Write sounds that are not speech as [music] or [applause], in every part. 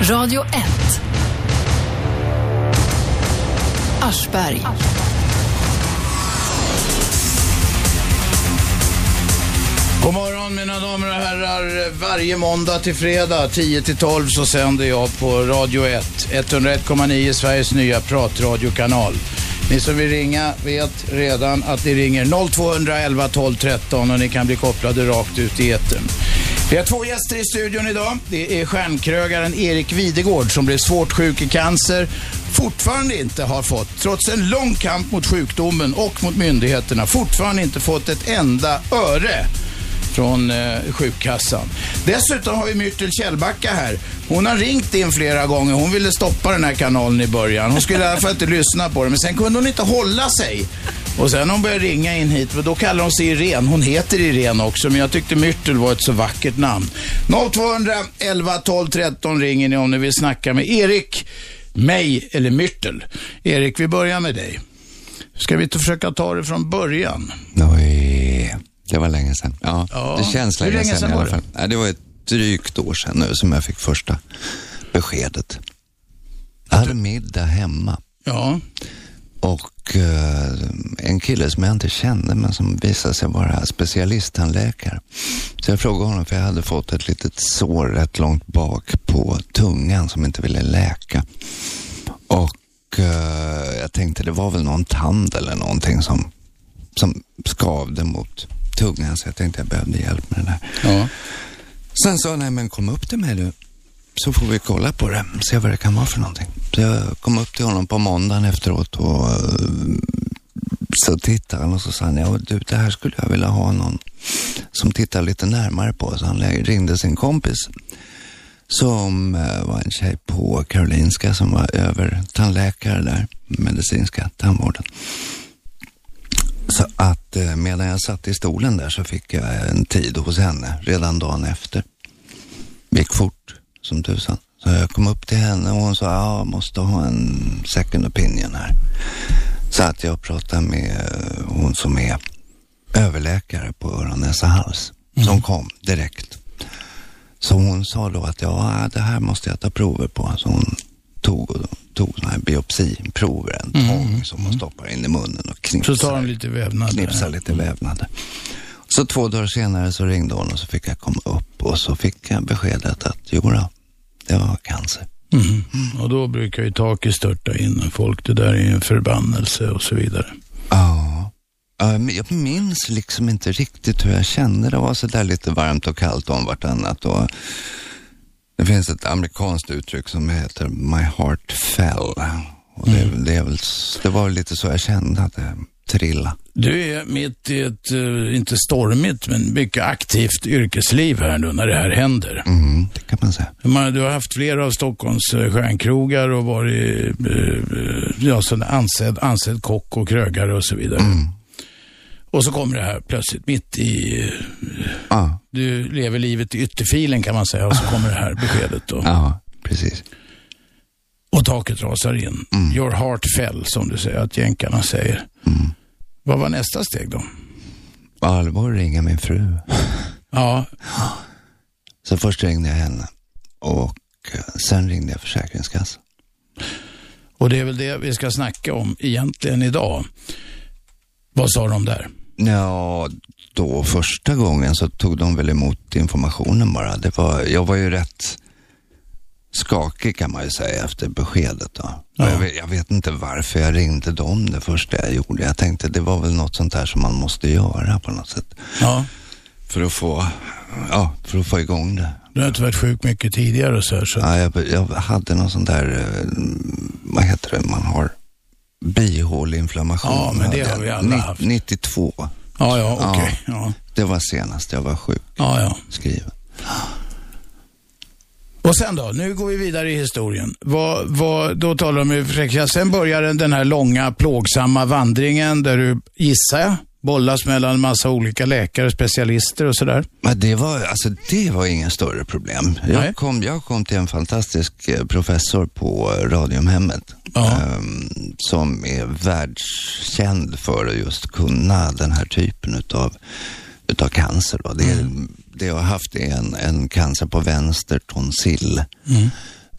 Radio 1. Aschberg. God morgon mina damer och herrar. Varje måndag till fredag 10 till 12 så sänder jag på Radio 1. 101,9 Sveriges nya pratradiokanal. Ni som vill ringa vet redan att ni ringer 0211 12 13 och ni kan bli kopplade rakt ut i etern. Vi har två gäster i studion idag. Det är stjärnkrögaren Erik Videgård som blev svårt sjuk i cancer. Fortfarande inte har fått, trots en lång kamp mot sjukdomen och mot myndigheterna, fortfarande inte fått ett enda öre från eh, sjukkassan. Dessutom har vi Myrtel Kjellbacka här. Hon har ringt in flera gånger. Hon ville stoppa den här kanalen i början. Hon skulle i alla fall inte [laughs] lyssna på den, men sen kunde hon inte hålla sig. Och sen hon började ringa in hit, då kallar hon sig Irene. Hon heter Irene också, men jag tyckte Myrtel var ett så vackert namn. 0211 12 13 ringer ni om ni vill snacka med Erik, mig eller Myrtel. Erik, vi börjar med dig. Ska vi inte försöka ta det från början? Oj, det var länge sedan. Ja, Ja. det känns Hur länge, länge sedan, sedan i alla var fall. Nej, det var ett drygt år sedan nu som jag fick första beskedet. Jag hade middag hemma Ja. och en kille som jag inte kände men som visade sig vara specialisttandläkare. Så jag frågade honom för jag hade fått ett litet sår rätt långt bak på tungan som inte ville läka. Och eh, jag tänkte det var väl någon tand eller någonting som, som skavde mot tungan så jag tänkte jag behövde hjälp med det där. ja. Sen sa han, nej men kom upp till mig du. Så får vi kolla på det, se vad det kan vara för någonting. Så jag kom upp till honom på måndagen efteråt och eh, så tittade han och så sa han, ja du det här skulle jag vilja ha någon som tittar lite närmare på. Så han ringde sin kompis som eh, var en tjej på Karolinska som var över tandläkare där, medicinska tandvården. Så att eh, medan jag satt i stolen där så fick jag en tid hos henne redan dagen efter. gick fort som tusan. Så jag kom upp till henne och hon sa, ja, jag måste ha en second opinion här. Så att jag pratade med eh, hon som är överläkare på öron, näsa, hals. Som kom direkt. Så hon sa då att ja, det här måste jag ta prover på. Så hon tog, tog sådana här biopsiprover, en tång som hon stoppar in i munnen och knipsar. Så tar de lite vävnad. Knipsa lite vävnader. Så två dagar senare så ringde hon och så fick jag komma upp och så fick jag beskedet att jo då, det var cancer. Mhm. Och då brukar ju taket störta in folk. Det där är en förbannelse och så vidare. Ja. Jag minns liksom inte riktigt hur jag kände. Det var så där lite varmt och kallt om vartannat. Och det finns ett amerikanskt uttryck som heter My heart fell. Och det, väl- det, väl, det var lite så jag kände att det trilla. Du är mitt i ett, eh, inte stormigt, men mycket aktivt yrkesliv här nu när det här händer. Mm, det kan man säga. Man- Du har haft flera av Stockholms eh, stjärnkrogar och varit eh, ja, sån ansedd, ansedd kock och krögare och så vidare. Och så kommer det här plötsligt mitt i, Ja, du lever livet i ytterfilen kan man säga och så kommer det här beskedet ja precis. Och taket rasar in. Your heart fell, som du säger, att jänkarna säger. Vad var nästa steg då? Allvar ringa min fru. Ja, Så först ringde jag henne och eh, sen ringde jag Försäkringskassan. och det är väl det vi ska snacka om egentligen idag. Vad sa de där? Ja, då första gången så tog de väl emot informationen bara. Det var, jag var ju rätt skakig kan man ju säga efter beskedet då. Ja. Jag, vet, jag vet inte varför jag ringde dem det första jag gjorde. Jag tänkte det var väl något sånt där som man måste göra på något sätt. Ja, För att få, ja, för att få igång det. du har inte varit sjuk mycket tidigare så här. Så. Ja, jag, jag hade någon sån där, eh, vad heter det, man har bihåleinflammation. Ja, men det har vi alla haft. 92. Ja, ja, okej. Ja. Det var senast jag var sjuk Ja, ja. skriven. Och sen då? Nu går vi vidare i historien. Vad, vad, då talar de Försäkringskassan. Sen börjar den, här långa plågsamma vandringen där du, gissar jag, bollas mellan massa olika läkare, specialister och sådär. Men det var, alltså, det var ingen större problem. Nej. Jag kom, jag kom till en fantastisk eh, professor på Radiumhemmet. Ehm, som är världskänd för att just kunna den här typen utav, utav cancer. Då. Det, Mm. Det jag har haft är en, en cancer på vänster tonsill. Mm.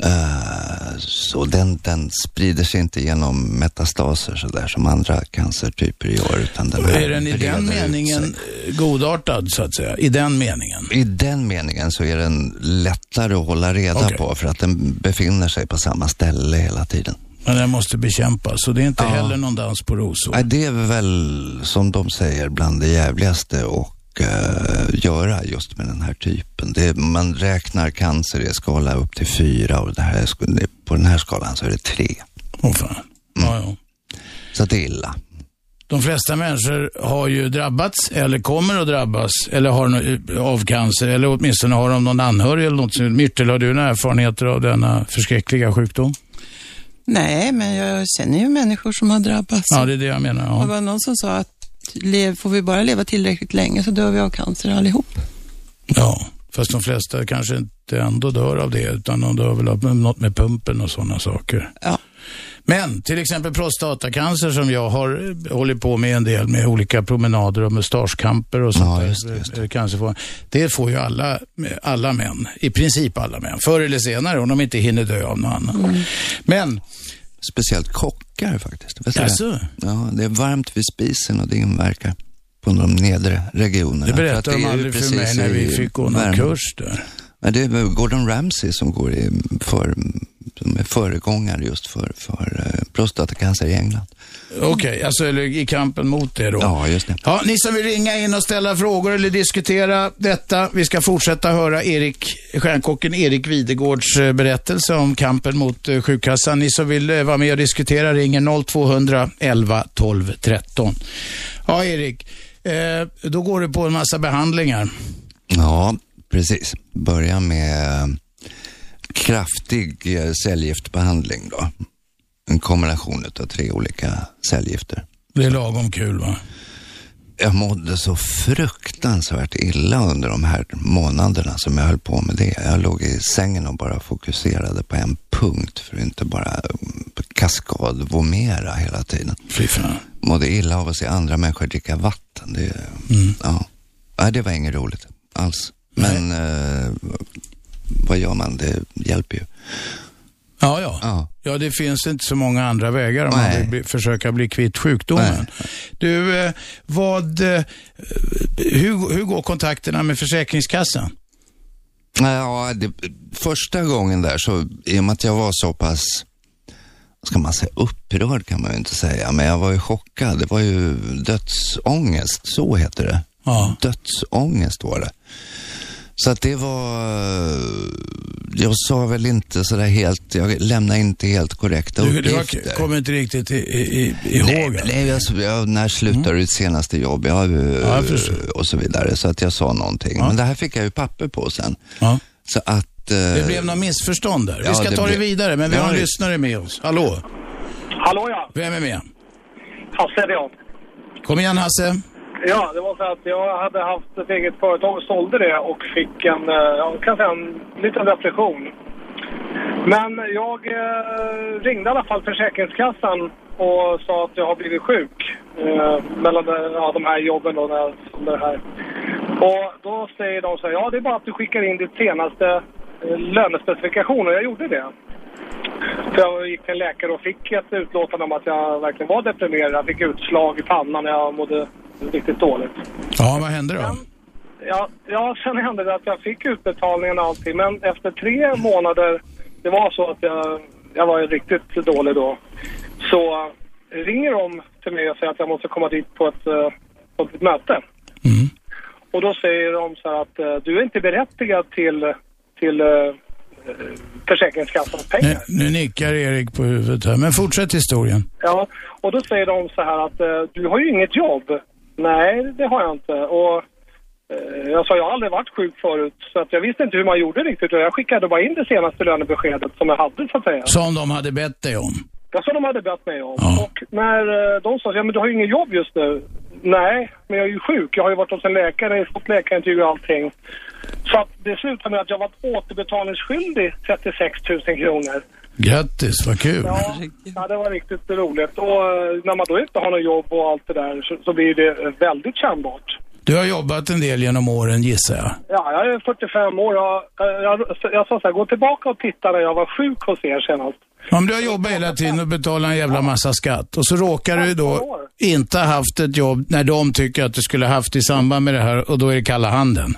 Uh, så den, den sprider sig inte genom metastaser sådär som andra cancertyper gör. Utan den är den i den meningen godartad så att säga? I den meningen? I den meningen så är den lättare att hålla reda okay. på för att den befinner sig på samma ställe hela tiden. Men den måste bekämpas, så det är inte ja. heller någon dans på rosor? Nej, det är väl som de säger bland det jävligaste och göra just med den här typen. Det, man räknar cancer i skala upp till fyra och det här, på den här skalan så är det tre. Åh oh, fan. Mm. Ja, ja. Så det är illa. De flesta människor har ju drabbats eller kommer att drabbas eller har av cancer eller åtminstone har de någon anhörig eller något. Myrtel, har du några erfarenheter av denna förskräckliga sjukdom? Nej, men jag känner ju människor som har drabbats. Ja, det är det jag menar. Ja. Det var någon som sa att får vi bara leva tillräckligt länge så dör vi av cancer allihop. Ja, fast de flesta kanske inte ändå dör av det, utan de dör väl av något med pumpen och sådana saker. Ja. Men till exempel prostatacancer som jag har hållit på med en del med olika promenader och mustaschkamper och sånt ja, just det, just det. Cancerform. Det får ju alla, alla män, i princip alla män, förr eller senare om de inte hinner dö av något annat. Mm. Men speciellt kockar faktiskt. Alltså? Ja, det är varmt vid spisen och det inverkar på de nedre regionerna. Det berättade de aldrig för mig när vi fick gå någon kurs där. Men det är Gordon Ramsay som går i för, som är föregångare just för, för uh, prostatacancer i England. Okej, okay, alltså eller i kampen mot det då? Ja, just det. Ja, ni som vill ringa in och ställa frågor eller diskutera detta. Vi ska fortsätta höra Erik, stjärnkocken Erik Videgårds eh, berättelse om kampen mot uh, sjukkassan. Ni som vill vara med och diskutera ringer 0200 11 12 13. Ja, Erik, eh, då går du på en massa behandlingar. Ja, precis. Börja med kraftig eh, cellgiftbehandling då. En kombination av tre olika cellgifter. Det är lagom kul va? Jag mådde så fruktansvärt illa under de här månaderna som jag höll på med det. Jag låg i sängen och bara fokuserade på en punkt för att inte bara mm, kaskadvomera hela tiden. Fy fan. Mådde illa av att se andra människor dricka vatten. Det, mm. ja. Nej, det var inget roligt alls. Men eh, vad gör man? Det hjälper ju. Ja, ja, ja. Ja, det finns inte så många andra vägar om Nej. man vill bli, försöka bli kvitt sjukdomen. Nej. Du, eh, vad, eh, hur, hur går kontakterna med Försäkringskassan? Ja, det, första gången där så, i och med att jag var så pass, ska man säga, upprörd kan man ju inte säga, men jag var ju chockad. Det var ju dödsångest, så heter det. Ja. Dödsångest var det. Så att det var, jag sa väl inte sådär helt, jag lämnade inte helt korrekta du, uppgifter. Du kommer inte riktigt i, i, ihåg? Nej, nej alltså, jag, när slutade mm. ditt senaste jobb? Jag, ja, jag och så vidare. Så att jag sa någonting. Ja. Men det här fick jag ju papper på sen. Ja. Så att... Eh, det blev något missförstånd där. Vi ska ta det vidare, men vi har en lyssnare med oss. Hallå? Hallå ja. Vem är med? Hasse är jag. Kom igen Hasse. Ja, det var så att jag hade haft ett eget företag och sålde det och fick en, eh, ja, jag kan säga en liten depression. Men jag eh, ringde i alla fall Försäkringskassan och sa att jag har blivit sjuk eh, mellan ja, de här jobben och det här. Och då säger de så här, ja det är bara att du skickar in ditt senaste eh, lönespecifikation och jag gjorde det. Så jag gick till en läkare och fick ett utlåtande om att jag verkligen var deprimerad. Jag fick utslag i pannan jag mådde riktigt dåligt. Ja, vad hände då? Men, ja, ja, sen hände det att jag fick utbetalningen och allting. Men efter tre månader, det var så att jag, jag var riktigt dålig då. Så ringer de till mig och säger att jag måste komma dit på ett, eh, på ett möte. Mm. Och då säger de så här att eh, du är inte berättigad till, till Försäkringskassans pengar. Nu, nu nickar Erik på huvudet här, men fortsätt historien. Ja, och då säger de så här att du har ju inget jobb. Nej, det har jag inte. Och eh, jag sa, jag har aldrig varit sjuk förut, så att jag visste inte hur man gjorde riktigt. Jag skickade bara in det senaste lönebeskedet som jag hade, så att säga. Som de hade bett dig om? Ja, som de hade bett mig om. Ja. Och när eh, de sa, ja men du har ju inget jobb just nu. Nej, men jag är ju sjuk. Jag har ju varit hos en läkare, fått läkarintyg och allting. Så att det slutade med att jag var återbetalningsskyldig 36 000 kronor. Grattis, vad kul. Ja, ja, det var riktigt roligt. Och eh, när man då inte har något jobb och allt det där så, så blir det väldigt kännbart. Du har jobbat en del genom åren gissar jag. Ja, jag är 45 år. Jag, jag, jag sa så här, gå tillbaka och titta när jag var sjuk hos er senast. Om du har jobbat hela tiden och betalat en jävla massa skatt och så råkar du då inte ha haft ett jobb när de tycker att du skulle ha haft i samband med det här och då är det kalla handen.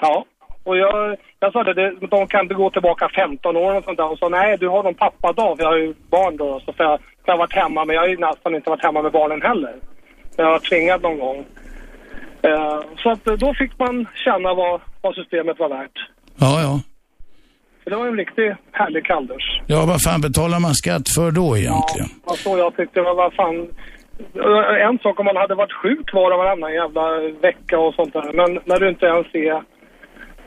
Ja, och jag, jag sa det, det, de kan inte gå tillbaka 15 år och sånt där. Och så nej, du har någon pappadag, vi har ju barn då. Så jag, jag har varit hemma, men jag har ju nästan inte varit hemma med barnen heller. Jag har tvingat någon gång. Eh, så att då fick man känna vad, vad systemet var värt. Ja, ja. Så det var en riktig härlig kalldusch. Ja, vad fan betalar man skatt för då egentligen? Ja, så jag tyckte, vad, vad fan. Eh, En sak om man hade varit sjuk var och varannan jävla vecka och sånt där. Men när du inte ens är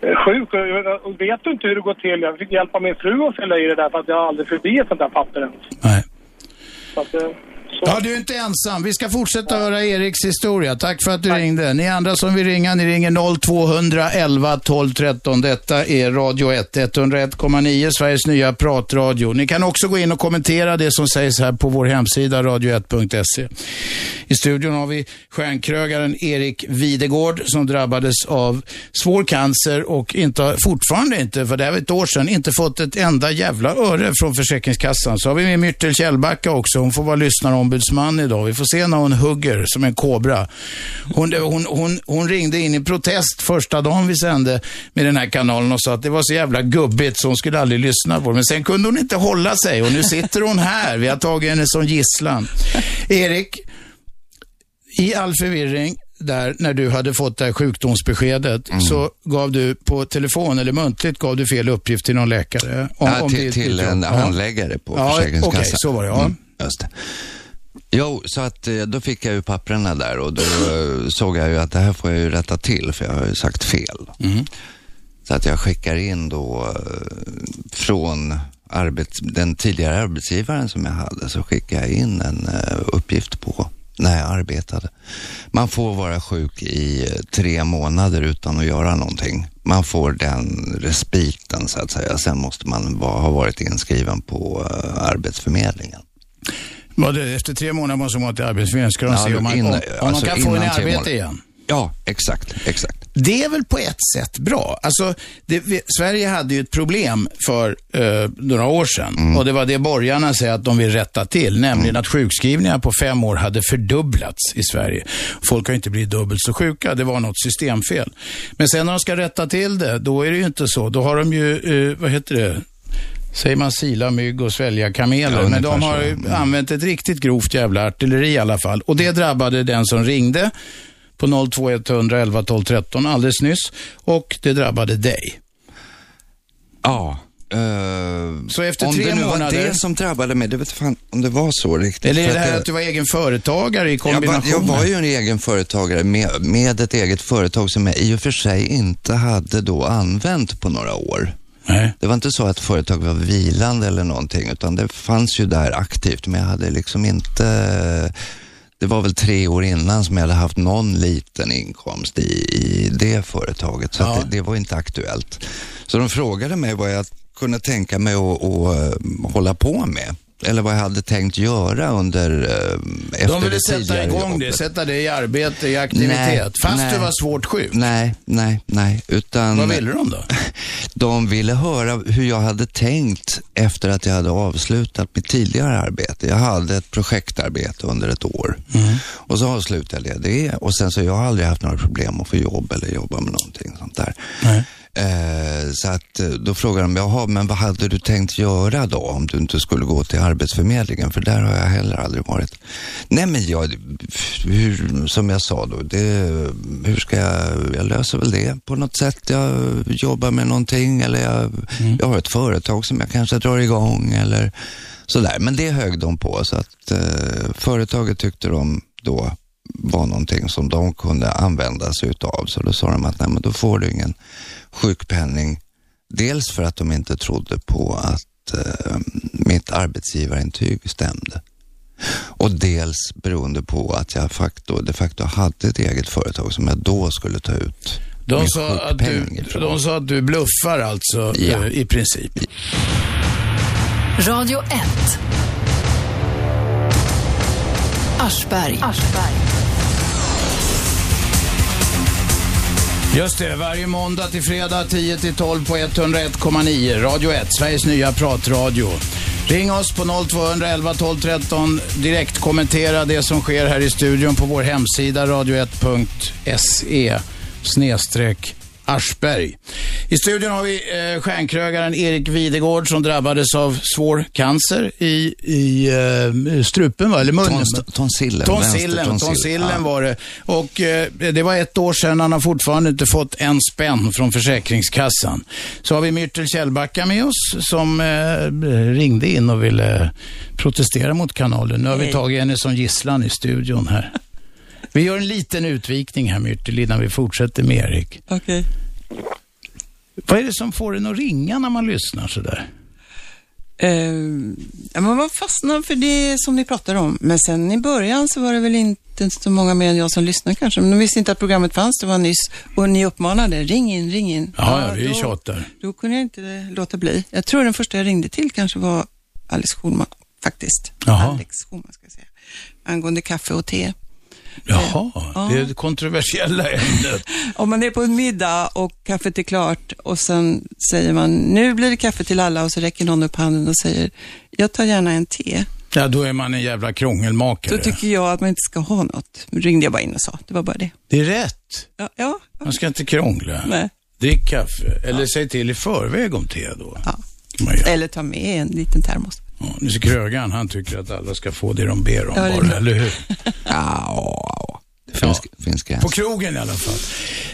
sjuk och, och vet du inte hur det går till. Jag fick hjälpa min fru att fylla i det där för att jag aldrig förbi ett sånt där papper ens. Nej. Så att, eh, så. Ja, du är inte ensam. Vi ska fortsätta höra Eriks historia. Tack för att du ringde. Ni andra som vill ringa, ni ringer 0211 12 13. Detta är Radio 1, 101,9, Sveriges nya pratradio. Ni kan också gå in och kommentera det som sägs här på vår hemsida, radio1.se. I studion har vi stjärnkrögaren Erik Videgård som drabbades av svår cancer och inte, fortfarande inte, för det här var ett år sedan, inte fått ett enda jävla öre från Försäkringskassan. Så har vi med Myrtel Kjellbacka också. Hon får vara lyssnarombudsman idag. Vi får se när hon hugger som en kobra. Hon, hon, hon, hon ringde in i protest första dagen vi sände med den här kanalen och sa att det var så jävla gubbigt så hon skulle aldrig lyssna på det. Men sen kunde hon inte hålla sig och nu sitter hon här. Vi har tagit henne som gisslan. Erik, i all förvirring, där när du hade fått det här sjukdomsbeskedet så gav du på telefon eller muntligt gav du fel uppgift till någon läkare. Om, ja, om till, ditt- till jobb. en handläggare på Ja, Försäkringskassan. okej, så var det, ja. Mm. Jo, så att eh, då fick jag ju papperna där och då eh, såg jag ju att det här får jag ju rätta till för jag har ju sagt fel. Mm. Så att jag skickar in då eh, från arbets, den tidigare arbetsgivaren som jag hade så skickar jag in en uppgift på när jag arbetade. Man får vara sjuk i tre månader utan att göra någonting. Man får den respiten så att säga. Sen måste man va, ha varit inskriven på Arbetsförmedlingen. Var det, efter tre månader måste man till Arbetsförmedlingen. Ska de se om, man, innan- om, om alltså de kan få en i arbete månader. igen. Ja, exakt, exakt. Det är väl på ett sätt bra. Alltså, det, vi, Sverige hade ju ett problem för eh, några år sedan Mm. och det var det borgarna säger att de vill rätta till, nämligen att sjukskrivningar på fem år hade fördubblats i Sverige. Folk har inte blivit dubbelt så sjuka, det var något systemfel. Men sen när de ska rätta till det, då är det ju inte så. Då har de ju, eh, vad heter det, Säger man sila mygg och svälja kameler. Ja, Men de har så. ju använt ett riktigt grovt jävla artilleri i alla fall. Och det drabbade den som ringde på 02100 11 12 13 alldeles nyss. Och det drabbade dig. Ja. eh, Så efter om tre det nu var månader- det som drabbade mig, det vet fan om det var så riktigt. Eller är det att här att du var egen företagare i jag, var, kombination? jag var ju en egen företagare med, med ett eget företag som jag i och för sig inte hade då använt på några år. Nej. Det var inte så att företaget var vilande eller någonting, utan det fanns ju där aktivt, men jag hade liksom inte... Det var väl tre år innan som jag hade haft någon liten inkomst i, i det företaget, så Ja. det, det var inte aktuellt. Så de frågade mig vad jag kunde tänka mig att, att eh, hålla på med. Eller vad jag hade tänkt göra under, eh, efter De ville det sätta igång det, jobbet. sätta det i arbete, i aktivitet. Nej, fast nej. du var svårt sjuk. Nej, nej, nej, utan... Vad ville de då? [laughs] De ville höra hur jag hade tänkt efter att jag hade avslutat mitt tidigare arbete. Jag hade ett projektarbete under ett år och så avslutade jag det och sen så jag har aldrig haft några problem att få jobb eller jobba med någonting sånt där. Nej. Eh, så att eh, då frågade de, jaha, men vad hade du tänkt göra då om du inte skulle gå till Arbetsförmedlingen? För där har jag heller aldrig varit. Nej, men jag, hur, som jag sa då, det, hur ska jag, jag löser väl det på något sätt. Jag jobbar med någonting eller jag, jag har ett företag som jag kanske drar igång eller sådär. Men det högg de på så att eh, företaget tyckte de då var någonting som de kunde använda sig utav. Så då sa de att nej, men då får du ingen sjukpenning. Dels för att de inte trodde på att eh, mitt arbetsgivarintyg stämde. Och dels beroende på att jag facto, de facto hade ett eget företag som jag då skulle ta ut De min sa, att du, sjukpenning de sa att du bluffar alltså, Ja. eh, i princip. Radio 1. Aschberg. Just det, varje måndag till fredag 10 till 12 på 101,9. Radio 1, Sveriges nya pratradio. Ring oss på 0211 12 13. Direkt kommentera det som sker här i studion på vår hemsida radio1.se snedstreck Aschberg. I studion har vi eh, stjärnkrögaren Erik Videgård som drabbades av svår cancer i, i eh, strupen, va? eller munnen. Tons, tonsillen. Tonsillen, tonsillen Ja. var det. Och eh, det var ett år sedan, han har fortfarande inte fått en spänn från Försäkringskassan. Så har vi Myrtel Kjellbacka med oss som eh, ringde in och ville protestera mot kanalen. Nu har vi tagit henne som gisslan i studion här. Vi gör en liten utvikning här Myrtel innan vi fortsätter med Erik. Okej. Vad är det som får en att ringa när man lyssnar sådär? Eh, ja, men man fastnar för det som ni pratar om. Men sen i början så var det väl inte så många mer än jag som lyssnade kanske. Men de visste inte att programmet fanns, det var nyss. Och ni uppmanade, ring in, ring in. Ja, ja vi då, tjatar. Då kunde jag inte låta bli. Jag tror den första jag ringde till kanske var Alice Schulman, faktiskt. Jaha. Alex Schulman ska jag säga. Angående kaffe och te. Jaha, Ja. det är det kontroversiella ämnet. [laughs] Om man är på en middag och kaffet är klart och sen säger man, nu blir det kaffe till alla och så räcker någon upp handen och säger, jag tar gärna en te. Ja, då är man en jävla krångelmakare. Då tycker jag att man inte ska ha något. ringde jag bara in och sa, det var bara det. Det är rätt. Ja, ja. Man ska inte krångla. Nej. Drick kaffe. Eller säg till i förväg om te då. Ja. Eller ta med en liten termos. Ja, nu Krögan, han tycker att alla ska få det de ber om Ja, bara, eller hur? [laughs] Ja, finns, finns På gränser. krogen i alla fall.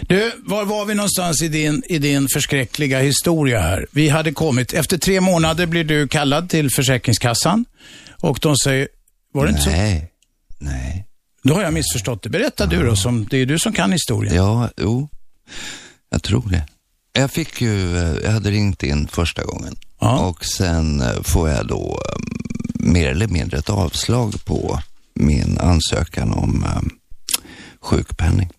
Du, var var vi någonstans i din, i din förskräckliga historia här? Vi hade kommit, efter tre månader blir du kallad till Försäkringskassan och de säger, var det inte så? Nej, nej. Då har jag missförstått det. Berätta du då, som, det är du som kan historien. Ja, jo. Jag tror det. Jag fick ju, eh, jag hade ringt in första gången. Ja. Och sen eh, får jag då eh, mer eller mindre ett avslag på min ansökan om eh, sjukpenning.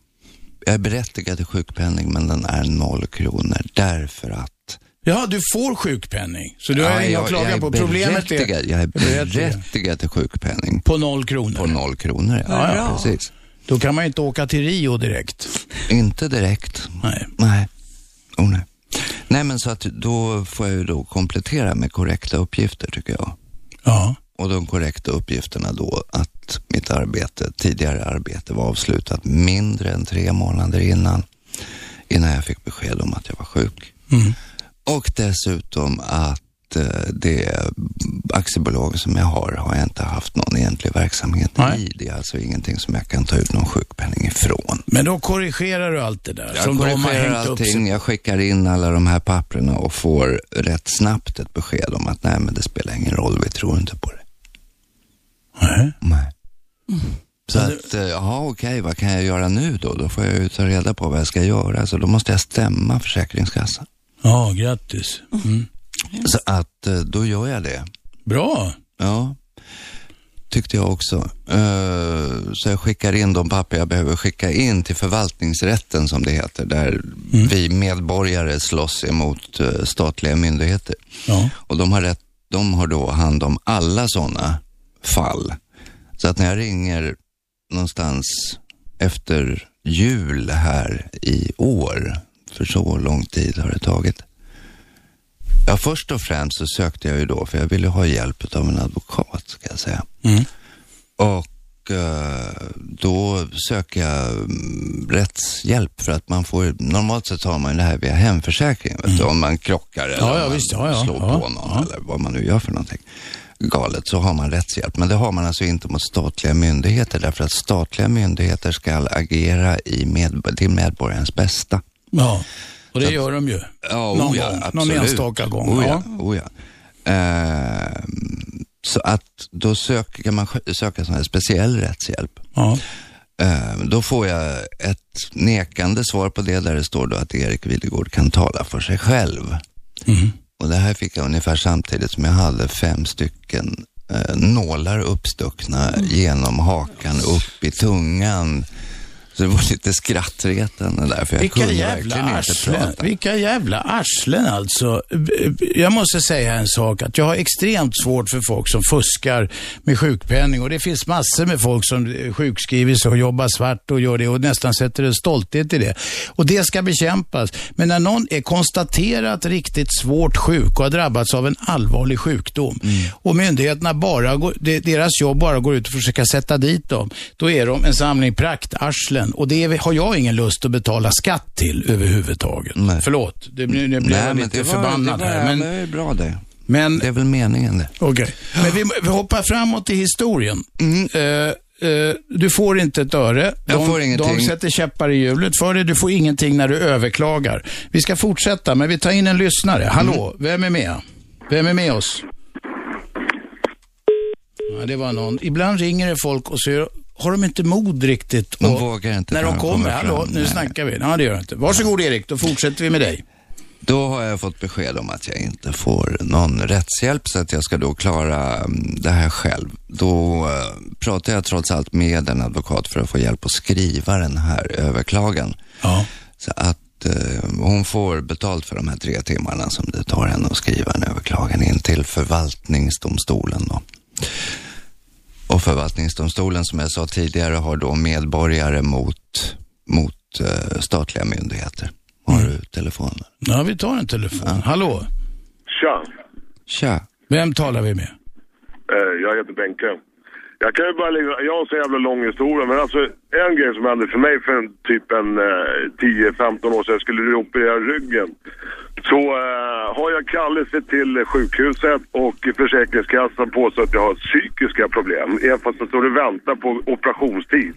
Jag är berättigad till sjukpenning men den är noll kronor därför att Ja, du får sjukpenning. Så du har Ja, inget att klaga på. Problemet är Jag är berättigad. till sjukpenning på noll kronor. på noll kronor. Vad Ja, bra. precis. Då kan man inte åka till Rio direkt. Inte direkt. Nej. Nej. Oh, nej. Nej, men så att då får jag ju då komplettera med korrekta uppgifter tycker jag. Ja. Och de korrekta uppgifterna då att mitt arbete, tidigare arbete var avslutat mindre än tre månader innan, innan jag fick besked om att jag var sjuk. Mm. Och dessutom att det aktiebolag som jag har, har jag inte haft någon egentlig verksamhet Nej. i. Det är alltså ingenting som jag kan ta ut någon sjukpenning ifrån. Men då korrigerar du allt det där Jag som de korrigerar upp allting, jag skickar in alla de här papperna och får rätt snabbt ett besked om att nej men det spelar ingen roll, vi tror inte på det. Nej. Nej. Så att, eh, jaha okej, vad kan jag göra nu då? Då får jag ju ta reda på vad jag ska göra. Så då måste jag stämma Försäkringskassan. Ja, grattis. Mm. Så att eh, då gör jag det. Bra. Ja, tyckte jag också. Eh, Så jag skickar in de papper jag behöver skicka in till förvaltningsrätten som det heter, där vi medborgare slåss emot eh, statliga myndigheter. Ja. Och de har, rätt, de har då hand om alla sådana fall. Så att när jag ringer någonstans efter jul här i år, för så lång tid har det tagit. Ja, först och främst så sökte jag ju då, för jag ville ha hjälp av en advokat, ska jag säga. Mm. Och eh, då söker jag mm, rättshjälp för att man får, normalt sett har man det här via hemförsäkringen, du, om man krockar eller Mm. Ja, ja, man ja, slår på någon eller vad man nu gör för någonting galet så har man rättshjälp. Men det har man alltså inte mot statliga myndigheter därför att statliga myndigheter ska agera i med, till medborgarens bästa. Ja. Och det gör de ju. Ja, Någon ja, gång, någon enstaka gång, Oh ja. oh ja. Ehm, så att då söker, kan man söka sån här speciell rättshjälp. Ja. Ehm, då får jag ett nekande svar på det där det står då att Erik Videgård kan tala för sig själv. Mm. Och det här fick jag ungefär samtidigt som jag hade fem stycken eh, nålar uppstuckna genom hakan upp i tungan. Så det var lite skrattretande där, för jag Vilka kunde jävla inte arslen. prata. Vilka jävla arslen alltså. Jag måste säga en sak, att jag har extremt svårt för folk som fuskar med sjukpenning och det finns massor med folk som sjukskriver sig och jobbar svart och gör det och nästan sätter en stolthet i det. Och det ska bekämpas. Men när någon är konstaterat riktigt svårt sjuk och har drabbats av en allvarlig sjukdom och myndigheterna bara, går, deras jobb bara går ut och försöka sätta dit dem, då är de en samling praktarslen och det har jag ingen lust att betala skatt till överhuvudtaget. Nej. Förlåt, det, nu nu blev jag lite förbannad här. Men, det är bra det. men, Det är väl meningen det. okej. men vi, vi hoppar framåt i historien. Eh, eh, du får inte ett öre. Jag De, de sätter käppar i hjulet för dig. Du får ingenting när du överklagar. Vi ska fortsätta, men vi tar in en lyssnare. Hallå, Mm. vem är med? Vem är med oss? Ja, det var någon. Ibland ringer det folk och så har de inte mod riktigt. De och vågar inte När de kommer. Hallå, nu Nej. snackar vi. Ja, det gör det inte. Varsågod Erik, då fortsätter vi med dig. Då har jag fått besked om att jag inte får någon rättshjälp så att jag ska då klara mm, det här själv. Då eh, pratar jag trots allt med en advokat för att få hjälp att skriva den här överklagan. Ja. Så att eh, hon får betalt för de här tre timmarna som det tar henne att skriva en överklagan in till förvaltningsdomstolen då. Och förvaltningsdomstolen som jag sa tidigare har då medborgare mot, mot eh, statliga myndigheter. Har du telefonen? Ja, vi tar en telefon. Hallå, Tja, Tja. vem talar vi med? eh, jag heter Benke. Jag kan ju bara lägga, jag har så jävla lång historia, men alltså en grej som hände för mig för en, typ en eh, 10-15 år sedan, jag skulle operera ryggen. Så eh, har jag kallelse till sjukhuset och Försäkringskassan påstår att jag har psykiska problem. Även fast jag står och väntar på operationstid.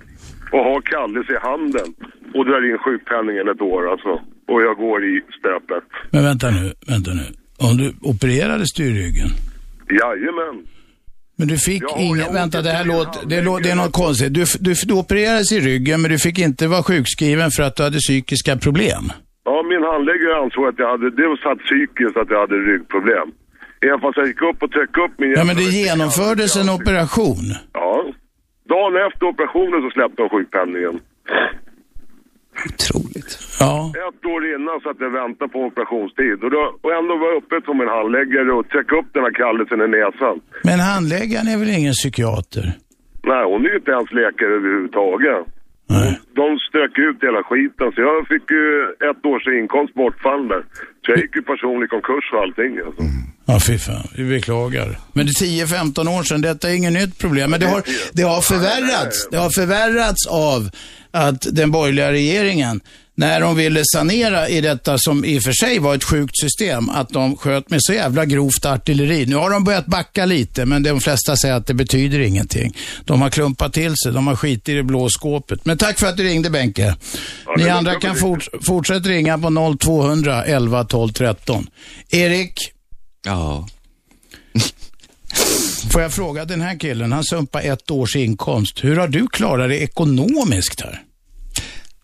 Och har kallelse i handen och drar in sjukpenningen ett år alltså. Och jag går i stöpet. Men vänta nu, vänta nu. Om du opererades du i ryggen? Jajamän. Men du fick Ja, ingen, jag vänta det här låter, det, lå, det är något konstigt. Du, du, du opererades i ryggen men du fick inte vara sjukskriven för att du hade psykiska problem. Ja, min handläggare ansåg att jag hade, det var satt psykiskt att jag hade ryggproblem. Även fast jag gick upp och tryckte upp min Ja men det genomfördes en operation. Ja. Dagen efter operationen så släppte de sjukpenningen. Otroligt. Ja. Ett år innan så att jag väntade på operationstid. Och, då, och ändå var jag uppe som min handläggare och tryckte upp den här kallelsen i näsan. Men handläggaren är väl ingen psykiater? Nej, hon är ju inte ens läkare överhuvudtaget. Nej. De stök ut hela skiten, så jag fick ju ett års inkomst bortfall där. Så jag gick ju personlig konkurs och allting. Alltså. Ja, fy fan. Vi beklagar. Men det är 10-15 år sedan, detta är inget nytt problem. Men det har, det har förvärrats. Det har förvärrats av att den borgerliga regeringen, när de ville sanera i detta som i och för sig var ett sjukt system, att de sköt med så jävla grovt artilleri. Nu har de börjat backa lite, men de flesta säger att det betyder ingenting. De har klumpat till sig, de har skit i det blå skåpet. Men tack för att du ringde Benke. Ni andra kan för fort, fortsätta ringa på 0200 11 12 13. Erik, Ja. [laughs] Får jag fråga den här killen, han sumpar ett års inkomst. Hur har du klarat det ekonomiskt här?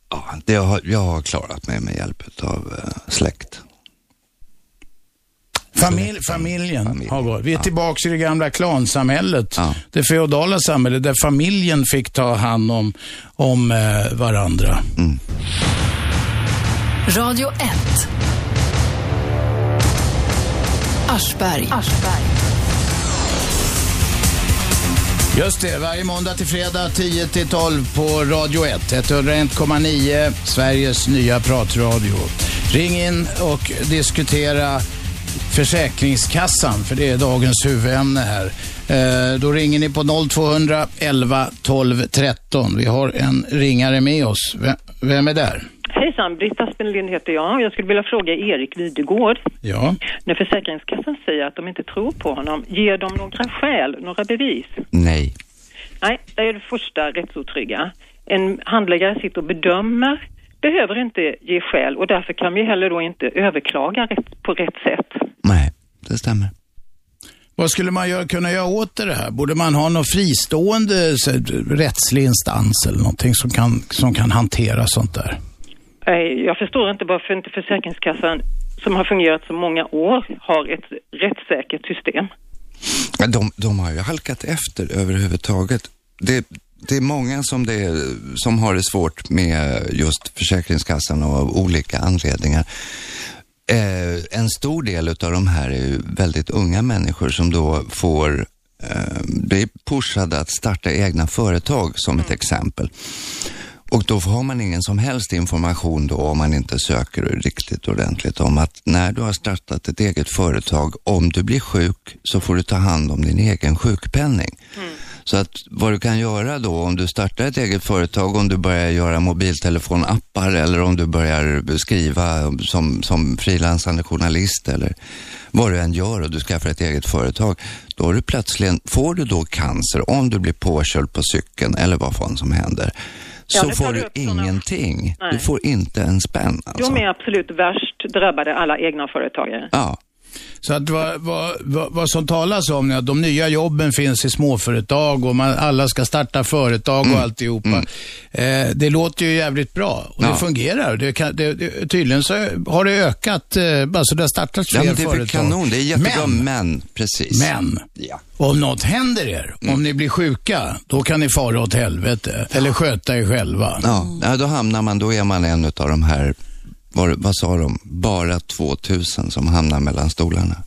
ja det har, jag har klarat mig med hjälp av uh, släkt. Familj, familjen Familj. har gått. Vi är tillbaka i det gamla klansamhället. Ja. Det feodala samhället där familjen fick ta hand om, om eh, varandra. Radio 1. Aschberg. Just det, varje måndag till fredag 10 till 12 på Radio 1. 101,9 Sveriges nya pratradio. Ring in och diskutera Försäkringskassan, för det är dagens huvudämne här. Eh, då ringer ni på 0200 11 12 13. Vi har en ringare med oss. Vem, vem är där? Hejsan, Britta Aspenlind heter jag. Jag skulle vilja fråga Erik Videgård. Ja. När Försäkringskassan säger att de inte tror på honom, ger de några skäl, några bevis? Nej. Nej, det är det första rättsotrygga. En handläggare sitter och bedömer, behöver inte ge skäl och därför kan vi heller då inte överklaga på rätt sätt. Nej, det stämmer. Vad skulle man göra, kunna göra åt det här? Borde man ha någon fristående rättslig instans eller någonting som kan, som kan hantera sånt där? Eh, Jag förstår inte varför inte Försäkringskassan, som har fungerat så många år, har ett rättssäkert system. De, de har ju halkat efter överhuvudtaget. Det, det är många som, det, som har det svårt med just Försäkringskassan och av olika anledningar. Eh, en stor del av de här är ju väldigt unga människor som då får eh, bli pushade att starta egna företag som ett exempel. Och då har man ingen som helst information då om man inte söker riktigt ordentligt om att när du har startat ett eget företag, om du blir sjuk så får du ta hand om din egen sjukpenning. Så att vad du kan göra då om du startar ett eget företag, om du börjar göra mobiltelefonappar eller om du börjar skriva som, som frilansande journalist eller vad du än gör och du skaffar ett eget företag, då har du plötsligen, får du då cancer om du blir påkörd på cykeln eller vad fan som händer, Ja, så får du ingenting. Nej. Du får inte en spänn alltså. De är absolut värst drabbade, alla egna företagare. Ja. Så att vad, vad, vad, vad som talas om är att de nya jobben finns i småföretag och man, alla ska starta företag och alltihopa. Eh, det låter ju jävligt bra och Ja. det fungerar. Det kan, det, det, tydligen så har det ökat, eh, alltså det har startats fler Ja, men det är företag. kanon. Det är jättebra, Men, men, precis. men Ja. om något händer er, om ni blir sjuka, då kan ni fara åt helvete. Eller sköta er själva. Ja, ja, då hamnar man, då är man en av de här, vad, vad sa de, bara 2000 som hamnar mellan stolarna.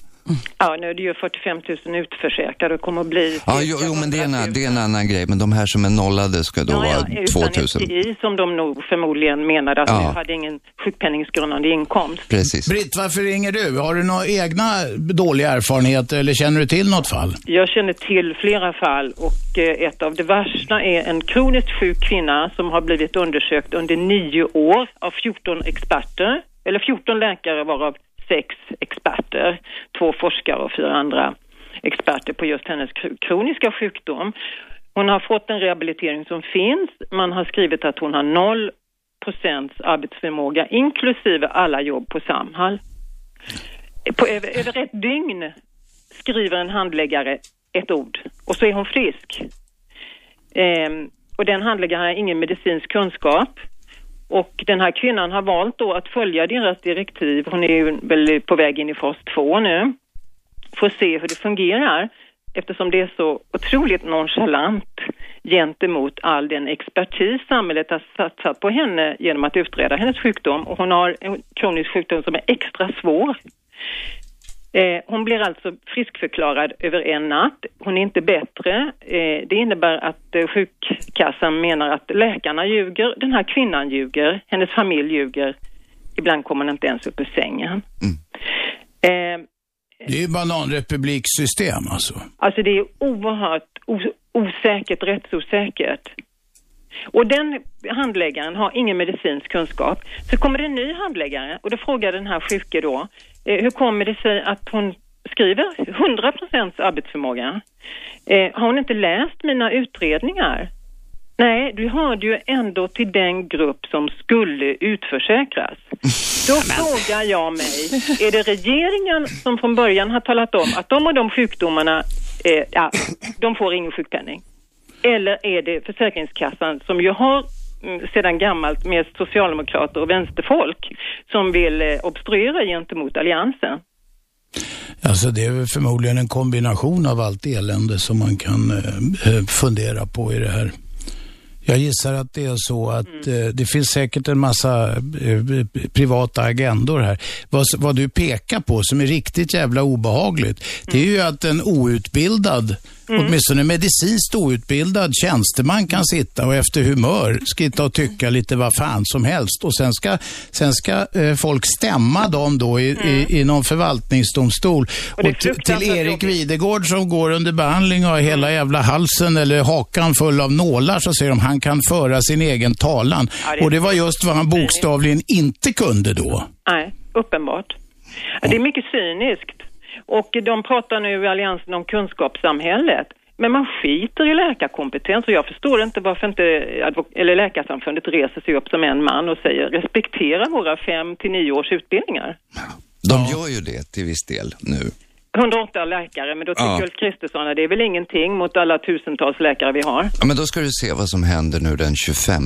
Ja, nu är det ju 45 000 utförsäkrade och kommer att bli... Ja, jo, jo men det är, 100 000. en, det är en annan grej, men de här som är nollade ska då Ja, ja, vara utan 2000. SGI som de nog förmodligen menade att Ja. du hade ingen sjukpenningsgrundande inkomst. Precis. Britt, varför ringer du? Har du några egna dåliga erfarenheter eller känner du till något fall? Jag känner till flera fall och eh, ett av de värsta är en kroniskt sjuk kvinna som har blivit undersökt under nio år av 14 experter, eller 14 läkare varav sex experter, två forskare och fyra andra experter på just hennes kroniska sjukdom. Hon har fått en rehabilitering som finns. Man har skrivit att hon har noll procents arbetsförmåga inklusive alla jobb på Samhall. På över, över ett dygn skriver en handläggare ett ord och så är hon frisk. Ehm, och den handläggaren har ingen medicinsk kunskap. Och den här kvinnan har valt då att följa deras direktiv. Hon är ju väl på väg in i fas 2 nu. För att se hur det fungerar eftersom det är så otroligt nonchalant gentemot all den expertis samhället har satsat på henne genom att utreda hennes sjukdom. Och hon har en kronisk sjukdom som är extra svår. Eh, hon blir alltså friskförklarad över en natt. Hon är inte bättre. Eh, det innebär att eh, sjukkassan menar att läkarna ljuger, den här kvinnan ljuger, hennes familj ljuger. Ibland kommer hon inte ens upp ur sängen. Eh, Det är ju bananrepubliksystem alltså. Alltså det är oerhört os- osäkert, rättsosäkert. Och den handläggaren har ingen medicinsk kunskap. Så kommer det en ny handläggare och då frågar den här sjuke då, hur kommer det sig att hon skriver 100 procents arbetsförmåga? Eh, har hon inte läst mina utredningar? Nej, du hörde ju ändå till den grupp som skulle utförsäkras. Då [laughs] frågar jag mig, är det regeringen som från början har talat om att de och de sjukdomarna, eh, ja, de får ingen sjukpenning? Eller är det Försäkringskassan som ju har sedan gammalt mest socialdemokrater och vänsterfolk som vill eh, obstruera gentemot alliansen? Alltså det är förmodligen en kombination av allt elände som man kan eh, eh, fundera på i det här. Jag gissar att det är så att eh, det finns säkert en massa eh, privata agendor här. Vad, vad du pekar på som är riktigt jävla obehagligt, det är ju att en outbildad, åtminstone medicinskt outbildad tjänsteman kan sitta och efter humör skritta och tycka lite vad fan som helst och sen ska, sen ska eh, folk stämma dem då i, i, i någon förvaltningsdomstol. Och Och till Erik. Videgård som går under behandling och har hela jävla halsen eller hakan full av nålar så säger de han kan föra sin egen talan. Ja, det Och det var just vad han bokstavligen inte kunde då. Nej, uppenbart. Det är mycket cyniskt. Och de pratar nu i Alliansen om kunskapssamhället. Men man skiter i läkarkompetens och jag förstår inte varför inte eller Läkarsamfundet reser sig upp som en man och säger respektera våra fem till nio års utbildningar. De gör ju det till viss del nu. 108 läkare, men då tycker Ja. Ulf Kristersson att det är väl ingenting mot alla tusentals läkare vi har. Ja, men då ska du se vad som händer nu den 25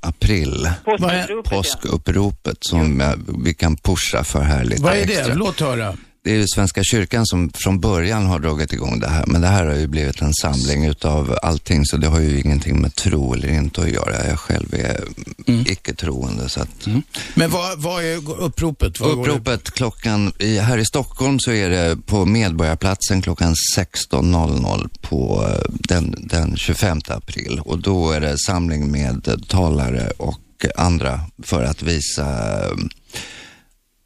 april. Påskuppropet. Påskuppropet som eh, vi kan pusha för här lite Vad är extra. det? Låt höra. Det är ju Svenska kyrkan som från början har dragit igång det här, men det här har ju blivit en samling utav allting, så det har ju ingenting med tro eller inte att göra. Jag själv är Mm. icke-troende, så att Men vad, vad är uppropet? Vad Uppropet klockan, i, här i Stockholm så är det på Medborgarplatsen klockan 16.00 på eh, den, den 25 april och då är det samling med talare och andra för att visa eh,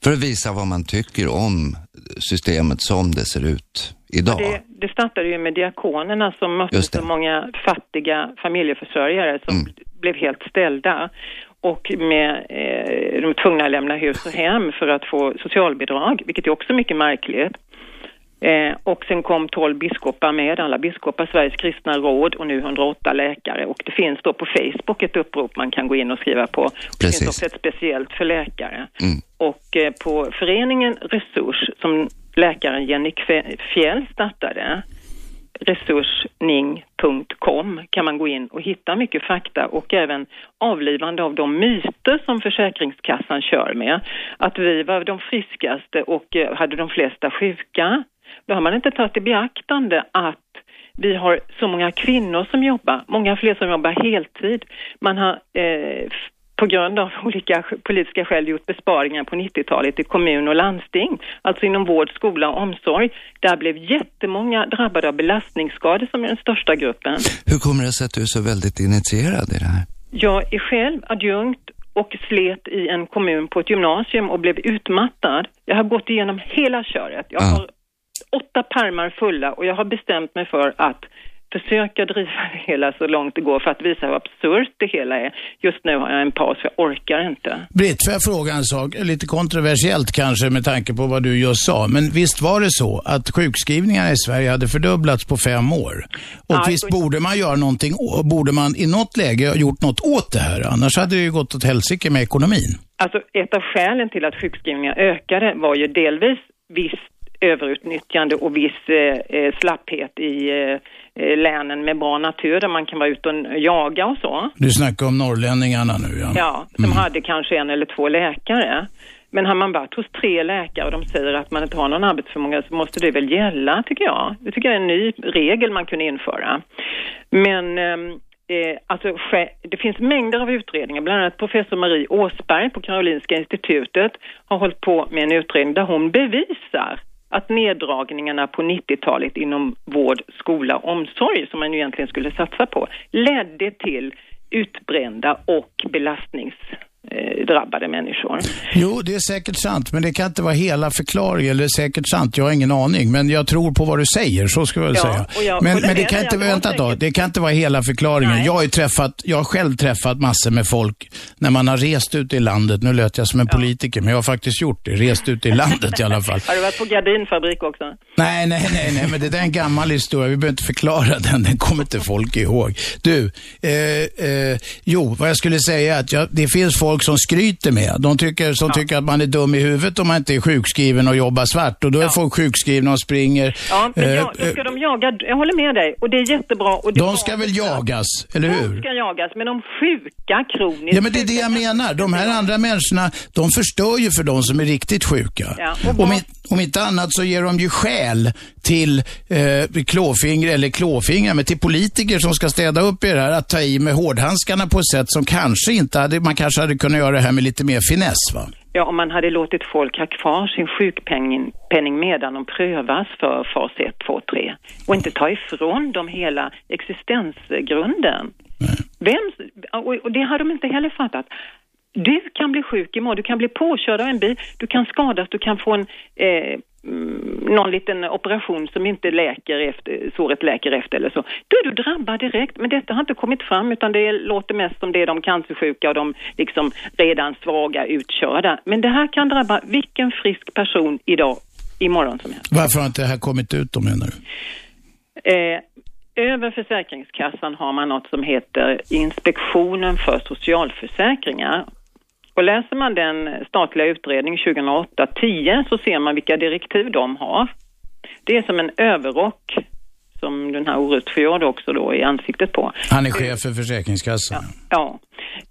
för att visa vad man tycker om systemet som det ser ut idag. Det, det startade ju med diakonerna som mötte så många fattiga familjeförsörjare som Mm. blev helt ställda och med, eh, de tvungna att lämna hus och hem för att få socialbidrag, vilket är också mycket märkligt. Eh, och sen kom 12 biskopar med, alla biskopar, Sveriges kristna råd och nu 108 läkare. Och det finns då på Facebook ett upprop man kan gå in och skriva på. Det Precis. finns också ett speciellt för läkare. Mm. Och eh, på föreningen Resurs som läkaren Jenny Fjäll startade, resursning.com kan man gå in och hitta mycket fakta och även avlivande av de myter som Försäkringskassan kör med. Att vi var de friskaste och eh, hade de flesta sjuka. Då har man inte tagit i beaktande att vi har så många kvinnor som jobbar, många fler som jobbar heltid. Man har eh, på grund av [laughs] olika sk- politiska skäl gjort besparingar på 90-talet i kommun och landsting, alltså inom vård, skola och omsorg. Där blev jättemånga drabbade av belastningsskador som är den största gruppen. Hur kommer det sig att du är så väldigt initierad i det här? Jag är själv adjunkt och slet i en kommun på ett gymnasium och blev utmattad. Jag har gått igenom hela köret. Jag Ja. har åtta pärmar fulla och jag har bestämt mig för att försöka driva det hela så långt det går för att visa hur absurt det hela är. Just nu har jag en paus för jag orkar inte. Britt, får jag fråga en sak? Lite kontroversiellt kanske med tanke på vad du just sa. Men visst var det så att sjukskrivningarna i Sverige hade fördubblats på fem år? Och Ja, visst så- borde man göra någonting, borde man i något läge ha gjort något åt det här? Annars hade det ju gått åt helsike med ekonomin. Alltså ett av skälen till att sjukskrivningar ökade var ju delvis visst överutnyttjande och viss eh, eh, slapphet i eh, eh, länen med bra natur där man kan vara ute och jaga och så. Du snackar om norrlänningarna nu ja. Ja, som hade kanske en eller två läkare. Men har man varit hos tre läkare och de säger att man inte har någon arbetsförmåga så måste det väl gälla, tycker jag. Det tycker jag är en ny regel man kunde införa. Men ehm, eh, alltså, det finns mängder av utredningar, bland annat professor Marie Åsberg på Karolinska institutet har hållit på med en utredning där hon bevisar att neddragningarna på 90-talet inom vård, skola och omsorg, som man ju egentligen skulle satsa på, ledde till utbrända och belastnings belastningsdrabbade människor. Jo, det är säkert sant, men det kan inte vara hela förklaringen. Eller säkert sant, jag har ingen aning. Men jag tror på vad du säger, så ska jag väl Ja, säga. jag Men, men det kan inte, vänta då, det kan inte vara hela förklaringen. Nej. Jag har ju träffat, jag har själv träffat massor med folk när man har rest ut i landet. Nu lät jag som en politiker, men jag har faktiskt gjort det. Rest ut i landet i alla fall. [laughs] Har du varit på gardinfabrik också? Nej, nej, nej, nej, men det där är en gammal historia. Vi behöver inte förklara den. Den kommer inte folk ihåg. Du, eh, eh, jo, vad jag skulle säga är att jag, det finns folk som skryter med. De tycker, som tycker att man är dum i huvudet om man inte är sjukskriven och jobbar svart. Och då är folk sjukskrivna och springer. Ja, men eh, jag, då ska de jaga, jag håller med dig och det är jättebra. Och det de ska väl jagas, eller De hur? ska jagas, men de sjuka, kroniskt Ja, men det är det jag menar. De här andra människorna, de förstör ju för de som är riktigt sjuka. Ja, och om, inte annat så ger de ju skäl till eh, klåfingrar, eller klåfingrar, men till politiker som ska städa upp i det här, att ta i med hårdhandskarna på ett sätt som kanske inte hade, man kanske hade kunnat göra det här med lite mer finess va? Ja, om man hade låtit folk ha kvar sin sjukpenning penning medan de prövas för fas 1, 2, 3 och inte ta ifrån dem hela existensgrunden. Vem, och, det har de inte heller fattat. Du kan bli sjuk imorgon, du kan bli påkörd av en bil, du kan skadas, du kan få en eh, någon liten operation som inte läker efter, såret läker efter eller så. Då är du drabbad direkt, men detta har inte kommit fram utan det låter mest som det är de cancersjuka och de liksom redan svaga utkörda. Men det här kan drabba vilken frisk person idag, imorgon som helst. Varför har inte det här kommit ut då menar du? Eh, över Försäkringskassan har man något som heter Inspektionen för socialförsäkringar. Och läser man den statliga utredningen 2008-10 så ser man vilka direktiv de har. Det är som en överrock som den här Orust Fjord också då är ansiktet på. Han är chef för Försäkringskassan. Ja.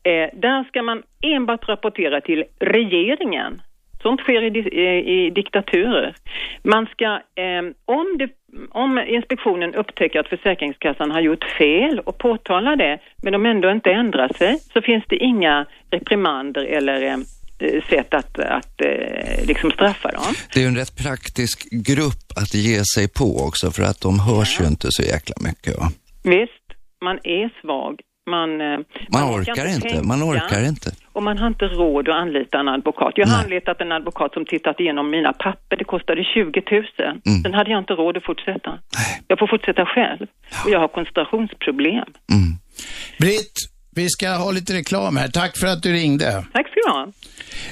Eh, där ska man enbart rapportera till regeringen Sånt sker i, i, i diktaturer. Man ska, eh, om, det, om inspektionen upptäcker att Försäkringskassan har gjort fel och påtalar det, men de ändå inte ändrar sig, så finns det inga reprimander eller eh, sätt att, att eh, liksom straffa dem. Det är ju en rätt praktisk grupp att ge sig på också för att de hörs ju inte så jäkla mycket. Va? Visst, man är svag. Man, eh, Man orkar inte, man orkar inte. Och man har inte råd att anlita en advokat. Jag har Nej. anlitat en advokat som tittat igenom mina papper. Det kostade 20 000. Mm. Sen hade jag inte råd att fortsätta. Jag får fortsätta själv. Och jag har koncentrationsproblem. Britt, vi ska ha lite reklam här. Tack för att du ringde. Tack ska du ha.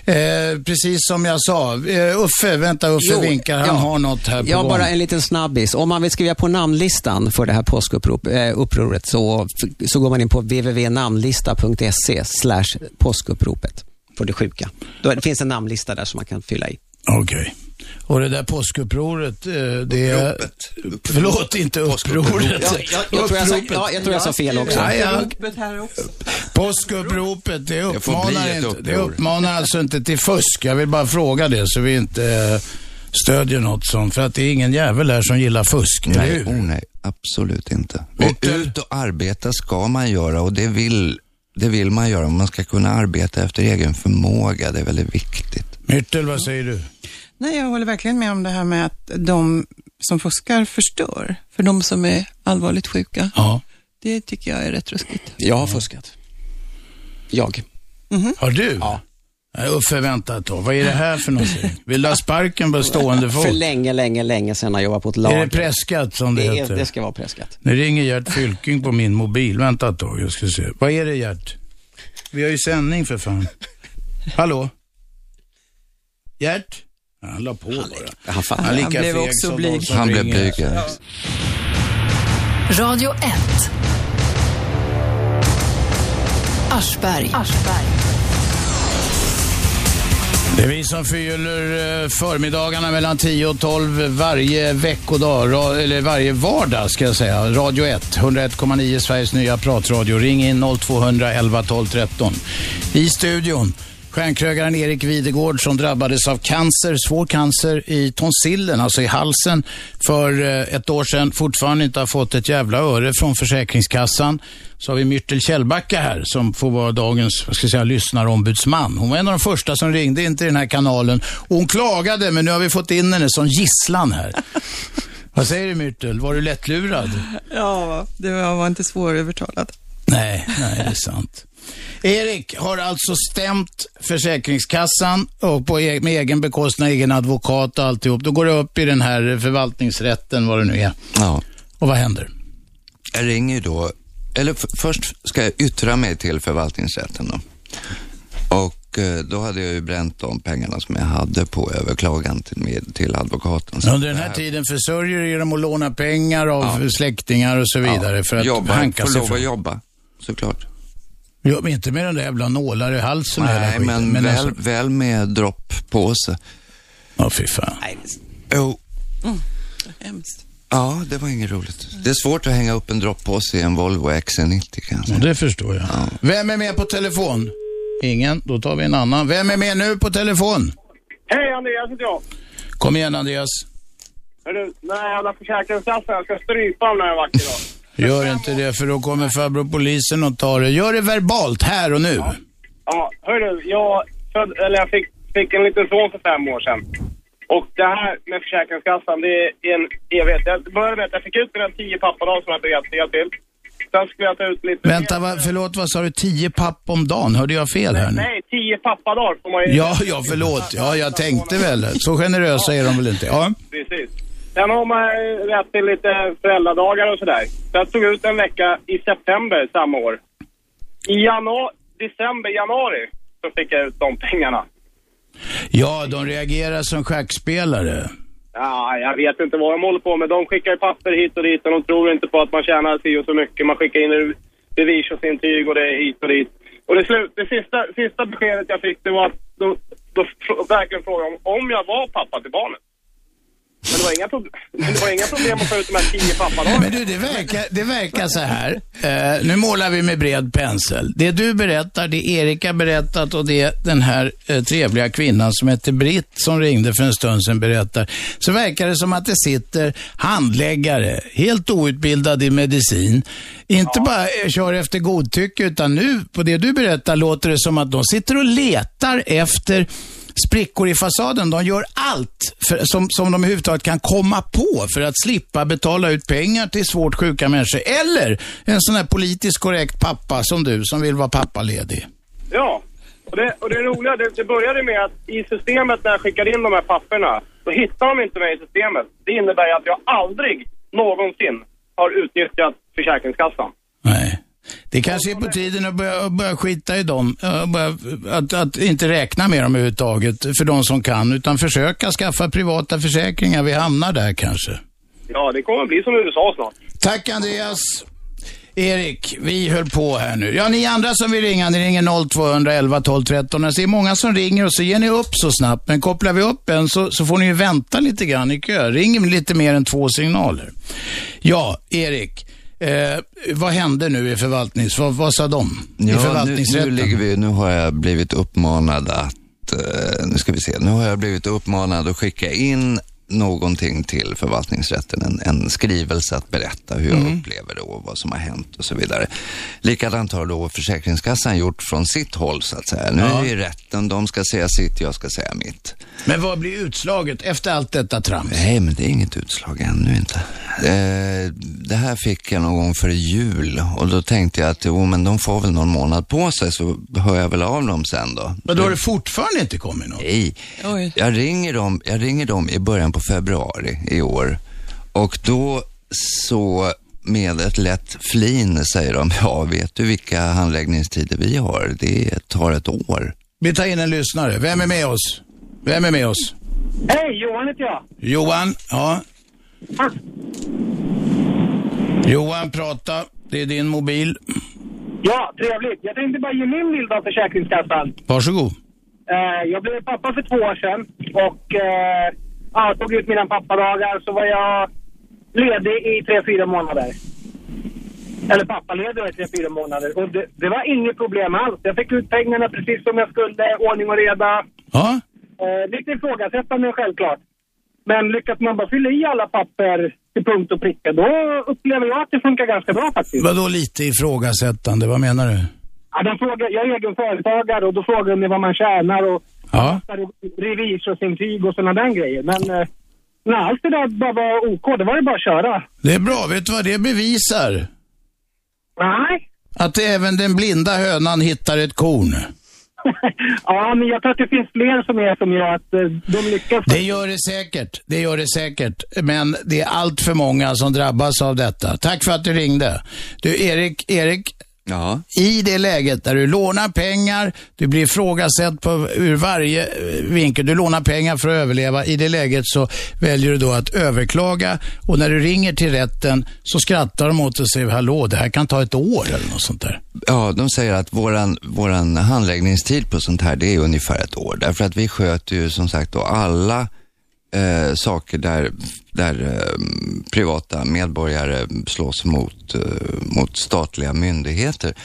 Eh, precis som jag sa. Eh, Uffe, vänta Uffe Jo, vinkar. Han ja. har något här på Ja, gång. bara en liten snabbis. Om man vill skriva på namnlistan för det här påskupproret så, så går man in på www.namnlista.se slash påskuppropet för det sjuka. Då, det finns en namnlista där som man kan fylla i. Okej. Och det där påskupproret, eh, det är... Uppropet. Förlåt, inte upproret. Ja, jag, jag, tror jag, sa, ja, jag tror jag sa fel också. Ja, ja. Påskuppropet, det uppmanar, ett inte, det uppmanar alltså inte till fusk. Jag vill bara fråga det så vi inte eh, stödjer något sånt. För att det är ingen jävel här som gillar fusk, eller Nej, hur? oh, nej, absolut inte. Ut och arbeta ska man göra och det vill, det vill man göra. Man ska kunna arbeta efter egen förmåga, det är väldigt viktigt. Myrtel, vad säger du? Nej, jag håller verkligen med om det här med att de som fuskar förstör för de som är allvarligt sjuka. Ja. Det tycker jag är rätt ruskigt. Jag har fuskat. Jag. Har du? Ja. Uffe, vänta ett tag. Vad är det här för någonting? Vill du ha sparken på stående För fot? länge, länge, länge sedan jag jobbade på ett Är lager. det preskat som det, det, är, heter? det ska vara preskat. Nu ringer Gert Fylking på min mobil. Vänta ett tag, jag ska se. Vad är det Gert? Vi har ju sändning för fan. Hallå? Gert? Han la på bara. Han, fan, Han lika Han blev också blyg. Han blev blyg. ja. Radio 1. Aschberg. Det är vi som fyller eh, förmiddagarna mellan 10 och 12 varje veckodag, eller varje vardag ska jag säga. Radio 1, 101,9 Sveriges nya pratradio. Ring in 0200 11 12 13. I studion, stjärnkrögaren Erik Videgård som drabbades av cancer, svår cancer i tonsillen, alltså i halsen, för eh, ett år sedan. Fortfarande inte har fått ett jävla öre från Försäkringskassan. Så har vi Myrtel Kjellbacka här som får vara dagens, vad ska jag säga, lyssnarombudsman. Hon var en av de första som ringde in till den här kanalen och hon klagade, men nu har vi fått in henne som gisslan här. [laughs] vad säger du Myrtel? Var du lättlurad? Ja, det var var inte svårövertalad. Nej, nej, det är sant. Erik har alltså stämt Försäkringskassan och på e- med egen bekostnad, egen advokat och alltihop. Då går det upp i den här förvaltningsrätten, vad det nu är. Ja. Och vad händer? Jag ringer då, eller först ska jag yttra mig till förvaltningsrätten då. Och eh, då hade jag ju bränt de pengarna som jag hade på överklagan till, med, till advokaten. Så Under den här tiden försörjer du genom att låna pengar av släktingar och så vidare för att jobba, hanka sig lov att jobba, såklart. Ja, men inte med den där jävla nålar i halsen och hela Nej, skiten. men, väl, alltså- väl med droppåse. Ja, fy fan. Nej, Jo, Hemskt. ja, det var inget roligt. Det är svårt att hänga upp en droppåse i en Volvo XC90 kan jag Ja, det förstår jag. Vem är med på telefon? Ingen, då tar vi en annan. Vem är med nu på telefon? Hej Andreas heter jag. Kom igen Andreas. Hörru, den här jävla försäkringskassan, jag ska strypa dem när en vacker dag. Gör inte det för då kommer farbror polisen och tar det. Gör det verbalt här och nu. Ja, hörru, jag, föd, eller jag fick, fick en liten son för fem år sedan. Och det här med Försäkringskassan, det är en evighet. Jag började med att jag fick ut mina tio pappadagar som jag hade fel till. Sen skulle jag ta ut lite... Vänta, va, förlåt, vad sa du? Tio papp om dagen? Hörde jag fel här nu? Nej, tio pappadagar får man ju... Ja, ja, förlåt. Ja, jag tänkte väl. Så generösa är de väl inte? Ja. Precis. Sen har man eh, rätt till lite föräldradagar och sådär. Så jag tog ut en vecka i september samma år. I januari, december, januari så fick jag ut de pengarna. Ja, de reagerar som schackspelare. Ja, jag vet inte vad de håller på med. De skickar papper hit och dit och de tror inte på att man tjänar si och så mycket. Man skickar in bevisintyg och det är hit och dit. Och det, slut, det sista, sista beskedet jag fick det var att de, de verkligen frågade om, om jag var pappa till barnet. Men det var inga, prob- det var inga problem att få ut de här tio pappadagarna. Men du, det verkar, det verkar så här. Eh, nu målar vi med bred pensel. Det du berättar, det Erik har berättat och det den här eh, trevliga kvinnan som heter Britt som ringde för en stund sedan berättar. Så verkar det som att det sitter handläggare, helt outbildade i medicin. Inte bara eh, kör efter godtycke, utan nu på det du berättar låter det som att de sitter och letar efter sprickor i fasaden. De gör allt för, som, som de överhuvudtaget kan komma på för att slippa betala ut pengar till svårt sjuka människor. Eller en sån här politiskt korrekt pappa som du som vill vara pappaledig. Ja, och det, och det roliga, det, det började med att i systemet när jag skickade in de här papperna, då hittade de inte mig i systemet. Det innebär ju att jag aldrig någonsin har utnyttjat Försäkringskassan. Nej. Det kanske är på tiden att börja, att börja skita i dem. Börja, att, att inte räkna med dem överhuvudtaget för de som kan, utan försöka skaffa privata försäkringar. Vi hamnar där kanske. Ja, det kommer bli som USA snart. Tack Andreas. Erik, vi höll på här nu. Ja, ni andra som vill ringa, ni ringer 0211 12 13. Jag ser många som ringer och så ger ni upp så snabbt. Men kopplar vi upp en så, så får ni ju vänta lite grann i kö. Ring lite mer än två signaler. Ja, Erik. Eh, vad hände nu i förvaltnings... Vad, vad sa de? I Ja, nu, förvaltningsrätten? nu, ligger vi, nu har jag blivit uppmanad att, eh, nu ska vi se, nu har jag blivit uppmanad att skicka in någonting till förvaltningsrätten, en, en skrivelse att berätta hur jag Mm. upplever det och vad som har hänt och så vidare. Likadant har då Försäkringskassan gjort från sitt håll så att säga. Nu Ja. är i rätten, de ska säga sitt, jag ska säga mitt. Men vad blir utslaget efter allt detta trams? Nej, men det är inget utslag ännu inte. Eh, det här fick jag någon gång före jul och då tänkte jag att jo, men de får väl någon månad på sig så hör jag väl av dem sen då. Men då har det fortfarande inte kommit något? Nej, Oj. jag ringer, dem, jag ringer dem i början på februari i år och då så med ett lätt flin säger de, ja vet du vilka handläggningstider vi har? Det tar ett år. Vi tar in en lyssnare. Vem är med oss? Vem är med oss? Hej, Johan heter jag. Johan, ja. Ah. Johan, prata. Det är din mobil. Ja, trevligt. Jag tänkte bara ge min bild av Försäkringskassan. Varsågod. Eh, jag blev pappa för två år sedan och eh, ja, tog ut mina pappadagar så var jag ledig i tre, fyra månader. Eller pappaledig i tre, fyra månader. Och det, det var inget problem alls. Jag fick ut pengarna precis som jag skulle, ordning och reda. Ja, Eh, lite ifrågasättande självklart. Men lyckas man bara fylla i alla papper till punkt och pricka, då upplever jag att det funkar ganska bra faktiskt. vadå lite ifrågasättande? Vad menar du? Ja, de frågar, jag är egen företagare och då frågar de vad man tjänar och Ja. revisorsintyg och sådana där grejer. Men eh, när allt det där bara var OK, då var det bara att köra. Det är bra. Vet du vad det bevisar? Nej. Att även den blinda hönan hittar ett korn. [laughs] ja, men jag tror att det finns fler som är som jag, att eh, de lyckas. Det gör det säkert. Det gör det säkert. Men det är allt för många som drabbas av detta. Tack för att du ringde. Du, Erik, Erik, Ja, i det läget där du lånar pengar, du blir ifrågasatt på ur varje eh, vinkel, du lånar pengar för att överleva. I det läget så väljer du då att överklaga och när du ringer till rätten så skrattar de åt dig och säger hallå, det här kan ta ett år eller något sånt där. ja, de säger att våran, våran handläggningstid på sånt här, det är ungefär ett år. Därför att vi sköter ju som sagt då alla eh, saker där, där eh, privata medborgare slåss mot, eh, mot statliga myndigheter.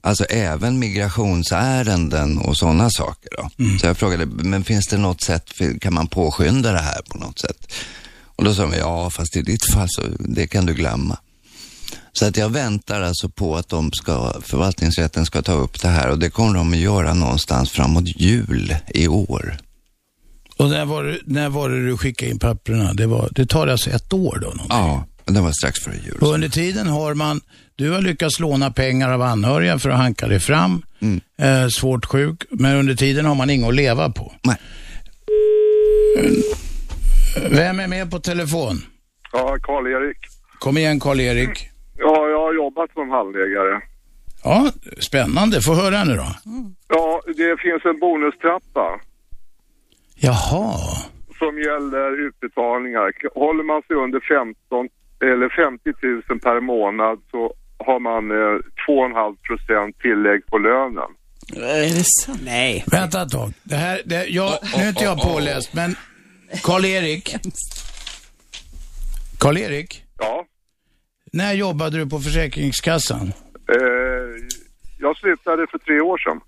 Alltså även migrationsärenden och sådana saker. Då. Så jag frågade, men finns det något sätt, kan man påskynda det här på något sätt? Och då sa de, ja fast i ditt fall så, det kan du glömma. Så att jag väntar alltså på att de ska, förvaltningsrätten ska ta upp det här och det kommer de att göra någonstans framåt jul i år. Och när var det, när var det du skickade in papperna? Det, var, det tar alltså ett år då? Någonting. Ja, det var strax före jul. Och under tiden har man, du har lyckats låna pengar av anhöriga för att hanka dig fram, eh, svårt sjuk, men under tiden har man inget att leva på. Nej. Vem är med på telefon? Ja, Karl-Erik. Kom igen Karl-Erik. Ja, jag har jobbat som handläggare. Ja, spännande. Få höra nu då. Ja, det finns en bonustrappa Jaha. som gäller utbetalningar. Håller man sig under 15 eller 50 000 per månad så har man eh, 2,5 procent tillägg på lönen. Är det sant? Nej. Vänta ett tag. Det här, det, jag, nu är inte jag påläst, men Karl-Erik. Karl-Erik, Ja. när jobbade du på Försäkringskassan? Eh, jag slutade för tre år sedan.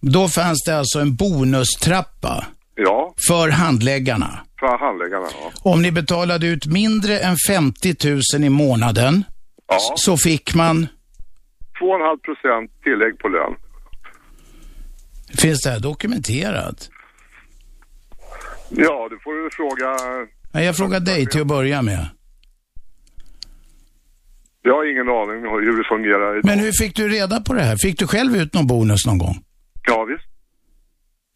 Då fanns det alltså en bonustrappa Ja, för handläggarna. för handläggarna. Ja. Om ni betalade ut mindre än 50 000 i månaden Ja. så fick man, 2,5 procent tillägg på lön. finns det här dokumenterat? Ja, du får du fråga. Nej, jag frågar dig till att börja med. Jag har ingen aning om hur det fungerar idag. Men hur fick du reda på det här? Fick du själv ut någon bonus någon gång? Ja, visst.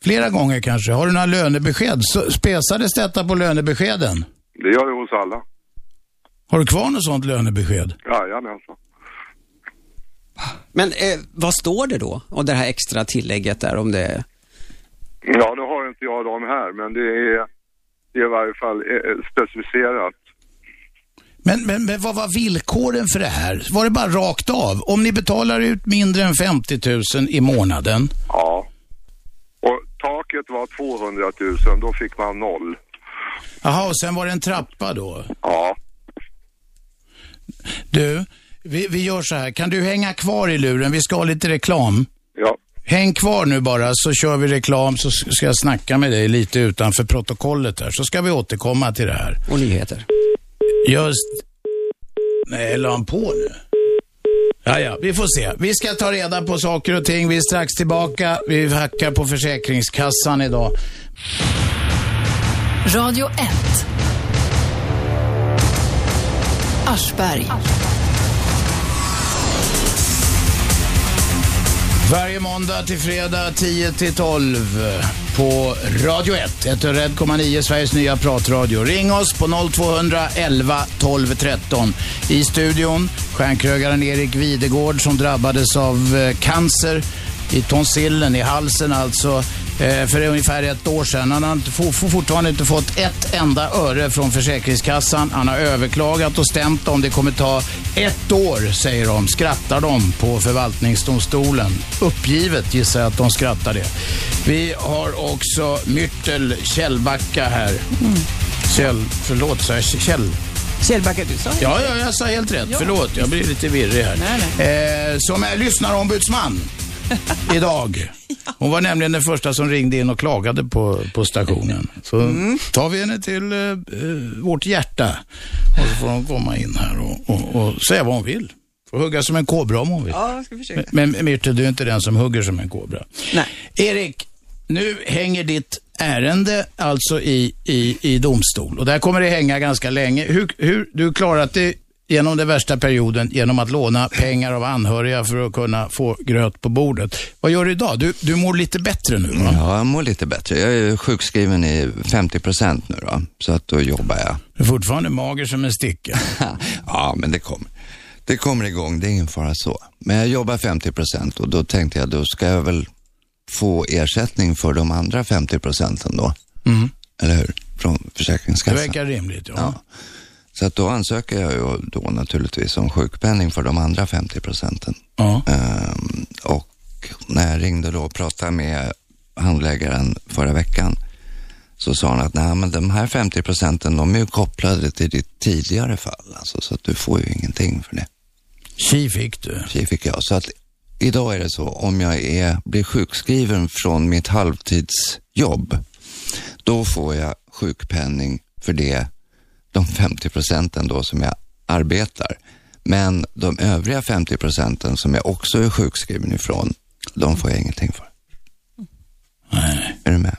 Flera gånger kanske. Har du några lönebesked? Så spesades detta på lönebeskeden? Det gör det hos alla. Har du kvar något sånt lönebesked? Jajamensan. Men eh, vad står det då? Och det här extra tillägget där om det... Ja, nu har inte jag dem här, men det är, det är i varje fall eh, specificerat. Men, men, men vad var villkoren för det här? Var det bara rakt av? Om ni betalar ut mindre än 50 000 i månaden, Ja. Taket var 200 000, då fick man noll. Jaha, och sen var det en trappa då? Ja. Du, vi, vi gör så här. Kan du hänga kvar i luren? Vi ska ha lite reklam. Ja. Häng kvar nu bara så kör vi reklam så ska jag snacka med dig lite utanför protokollet här. Så ska vi återkomma till det här. Och nyheter. Just... Nej, la han på nu? Ja, ja, vi får se. Vi ska ta reda på saker och ting. Vi är strax tillbaka. Vi hackar på Försäkringskassan idag. Radio 1. Aschberg. Aschberg. Varje måndag till fredag 10 till 12 på Radio 1. 101,9 Sveriges nya pratradio. Ring oss på 0200 11 12 13. I studion stjärnkrögaren Erik Videgård som drabbades av eh, cancer i tonsillen, i halsen alltså, för ungefär ett år sedan. Han har inte, fortfarande inte fått ett enda öre från Försäkringskassan. Han har överklagat och stämt om det kommer ta ett år, säger de. Skrattar de på förvaltningsdomstolen. Uppgivet gissar jag att de skrattar det. Vi har också Myrtel Källbacka här. Kjell, förlåt, sa jag Kjell? Kjellbacka, du sa Ja, ja, jag sa helt rätt. Förlåt, jag blir lite virrig här. Nej, Eh, som är lyssnarombudsman [laughs] idag. Hon var nämligen den första som ringde in och klagade på, på stationen. Så Mm. tar vi henne till eh, eh, vårt hjärta och så får hon komma in här och, och, och säga vad hon vill. Får hugga som en kobra om hon vill. Ja, jag ska försöka. Men men Myrtle, du är inte den som hugger som en kobra. Nej. Erik, nu hänger ditt ärende alltså i, i, i domstol och där kommer det hänga ganska länge. Hur, hur du har klarat det genom den värsta perioden genom att låna pengar av anhöriga för att kunna få gröt på bordet. Vad gör du idag? Du, du mår lite bättre nu va? Ja, jag mår lite bättre. Jag är sjukskriven i 50 procent nu då, så att då jobbar jag. Du är fortfarande mager som en sticka. [laughs] ja, men det kommer. Det kommer igång, det är ingen fara så. Men jag jobbar 50 procent och då tänkte jag, då ska jag väl få ersättning för de andra 50 procenten då. Mm. Eller hur? Från Det Försäkringskassan. verkar rimligt. Ja. Ja. Så att då ansöker jag ju då naturligtvis om sjukpenning för de andra 50 procenten. Ja. Ehm, och när jag ringde då och pratade med handläggaren förra veckan så sa han att nej men de här 50 procenten de är ju kopplade till ditt tidigare fall alltså, så att du får ju ingenting för det. Tji fick du. Tji fick jag. Så att idag är det så om jag är, blir sjukskriven från mitt halvtidsjobb då får jag sjukpenning för det, de 50 procenten då som jag arbetar. Men de övriga 50 procenten som jag också är sjukskriven ifrån, de får jag ingenting för. Nej. Är du med?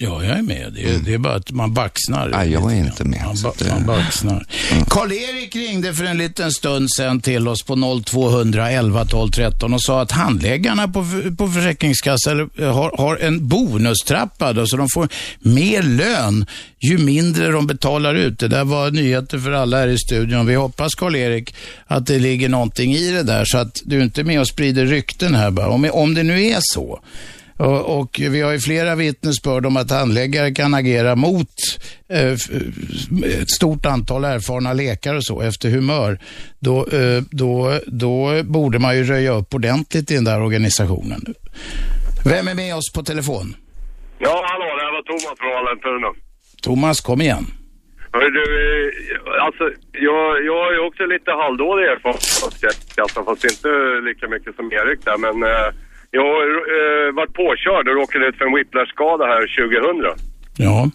Ja, jag är med. Det är, det är bara att man baxnar. Nej, jag är inte med, Man, ba, det- man baxnar. Karl-Erik ringde för en liten stund sedan till oss på 0200 11 12 13 och sa att handläggarna på, på Försäkringskassan eller, har, har en bonustrappa då, så de får mer lön ju mindre de betalar ut. Det där var nyheter för alla här i studion. Vi hoppas Karl-Erik att det ligger någonting i det där så att du inte är med och sprider rykten här bara. Om, om det nu är så. Och, och vi har ju flera vittnesbörd om att handläggare kan agera mot eh, ett stort antal erfarna läkare och så efter humör. Då, eh, då, då borde man ju röja upp ordentligt i den där organisationen. Vem är med oss på telefon? Ja, hallå, det här var Thomas från Vallentuna. Thomas, kom igen. Hörru du, eh, alltså jag, jag har ju också lite halvdålig erfarenhet av fast inte lika mycket som Erik där men eh, jag har eh, varit påkörd och råkade ut för en whiplash-skada här 2000. Ja.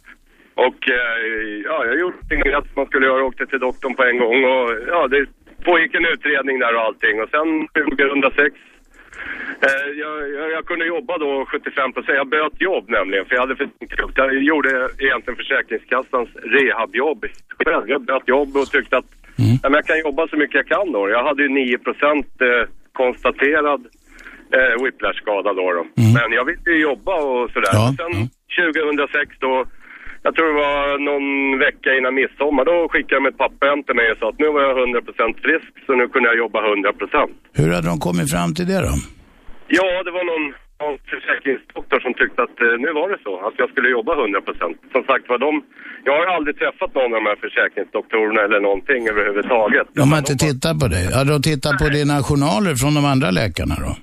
Och eh, ja, jag gjorde inget som man skulle göra och åkte till doktorn på en gång och ja, det pågick en utredning där och allting och sen 2006 Eh, jag, jag, jag kunde jobba då 75 procent. Jag böt jobb nämligen för jag hade för Jag gjorde egentligen Försäkringskassans rehabjobb. Jag böt jobb och tyckte att Mm. ja, men jag kan jobba så mycket jag kan då. Jag hade ju 9 procent eh, konstaterad eh, whiplash-skada då. då. Men jag ville ju jobba och sådär. Ja, sen 2006 då, jag tror det var någon vecka innan midsommar, då skickade de ett papper hem till mig och sa att nu var jag 100 procent frisk så nu kunde jag jobba 100 procent. Hur hade de kommit fram till det då? Ja, det var någon, någon försäkringsdoktor som tyckte att eh, nu var det så, att jag skulle jobba 100 procent. Som sagt var de, jag har aldrig träffat någon av de här försäkringsdoktorerna eller någonting överhuvudtaget. De har inte tittat på dig. Hade de tittat på dina journaler från de andra läkarna då?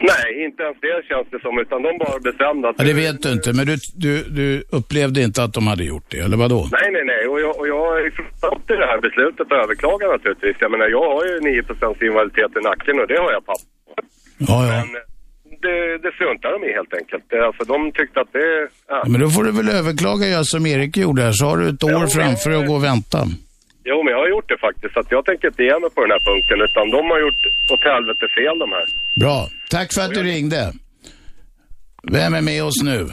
Nej, inte ens det känns det som, utan de bara bestämde att... Ja, det vet du inte, men du, du, du upplevde inte att de hade gjort det, eller vad då? Nej, nej, nej. Och jag, och jag har ifrågasatt det här beslutet och överklagat naturligtvis. Jag menar, jag har ju 9 invaliditet i nacken och det har jag pappa. Ja, ja. Men eh, det, det struntar de i helt enkelt. Det, alltså, de tyckte att det... Ja. ja. Men då får du väl överklaga, ja, som Erik gjorde här, så har du ett år Ja, framför dig att gå och vänta. Jo, men jag har gjort det faktiskt. Så att jag tänker inte ge mig på den här punkten. Utan de har gjort åt helvete fel de här. Bra. Tack för att du ringde. Vem är med oss nu?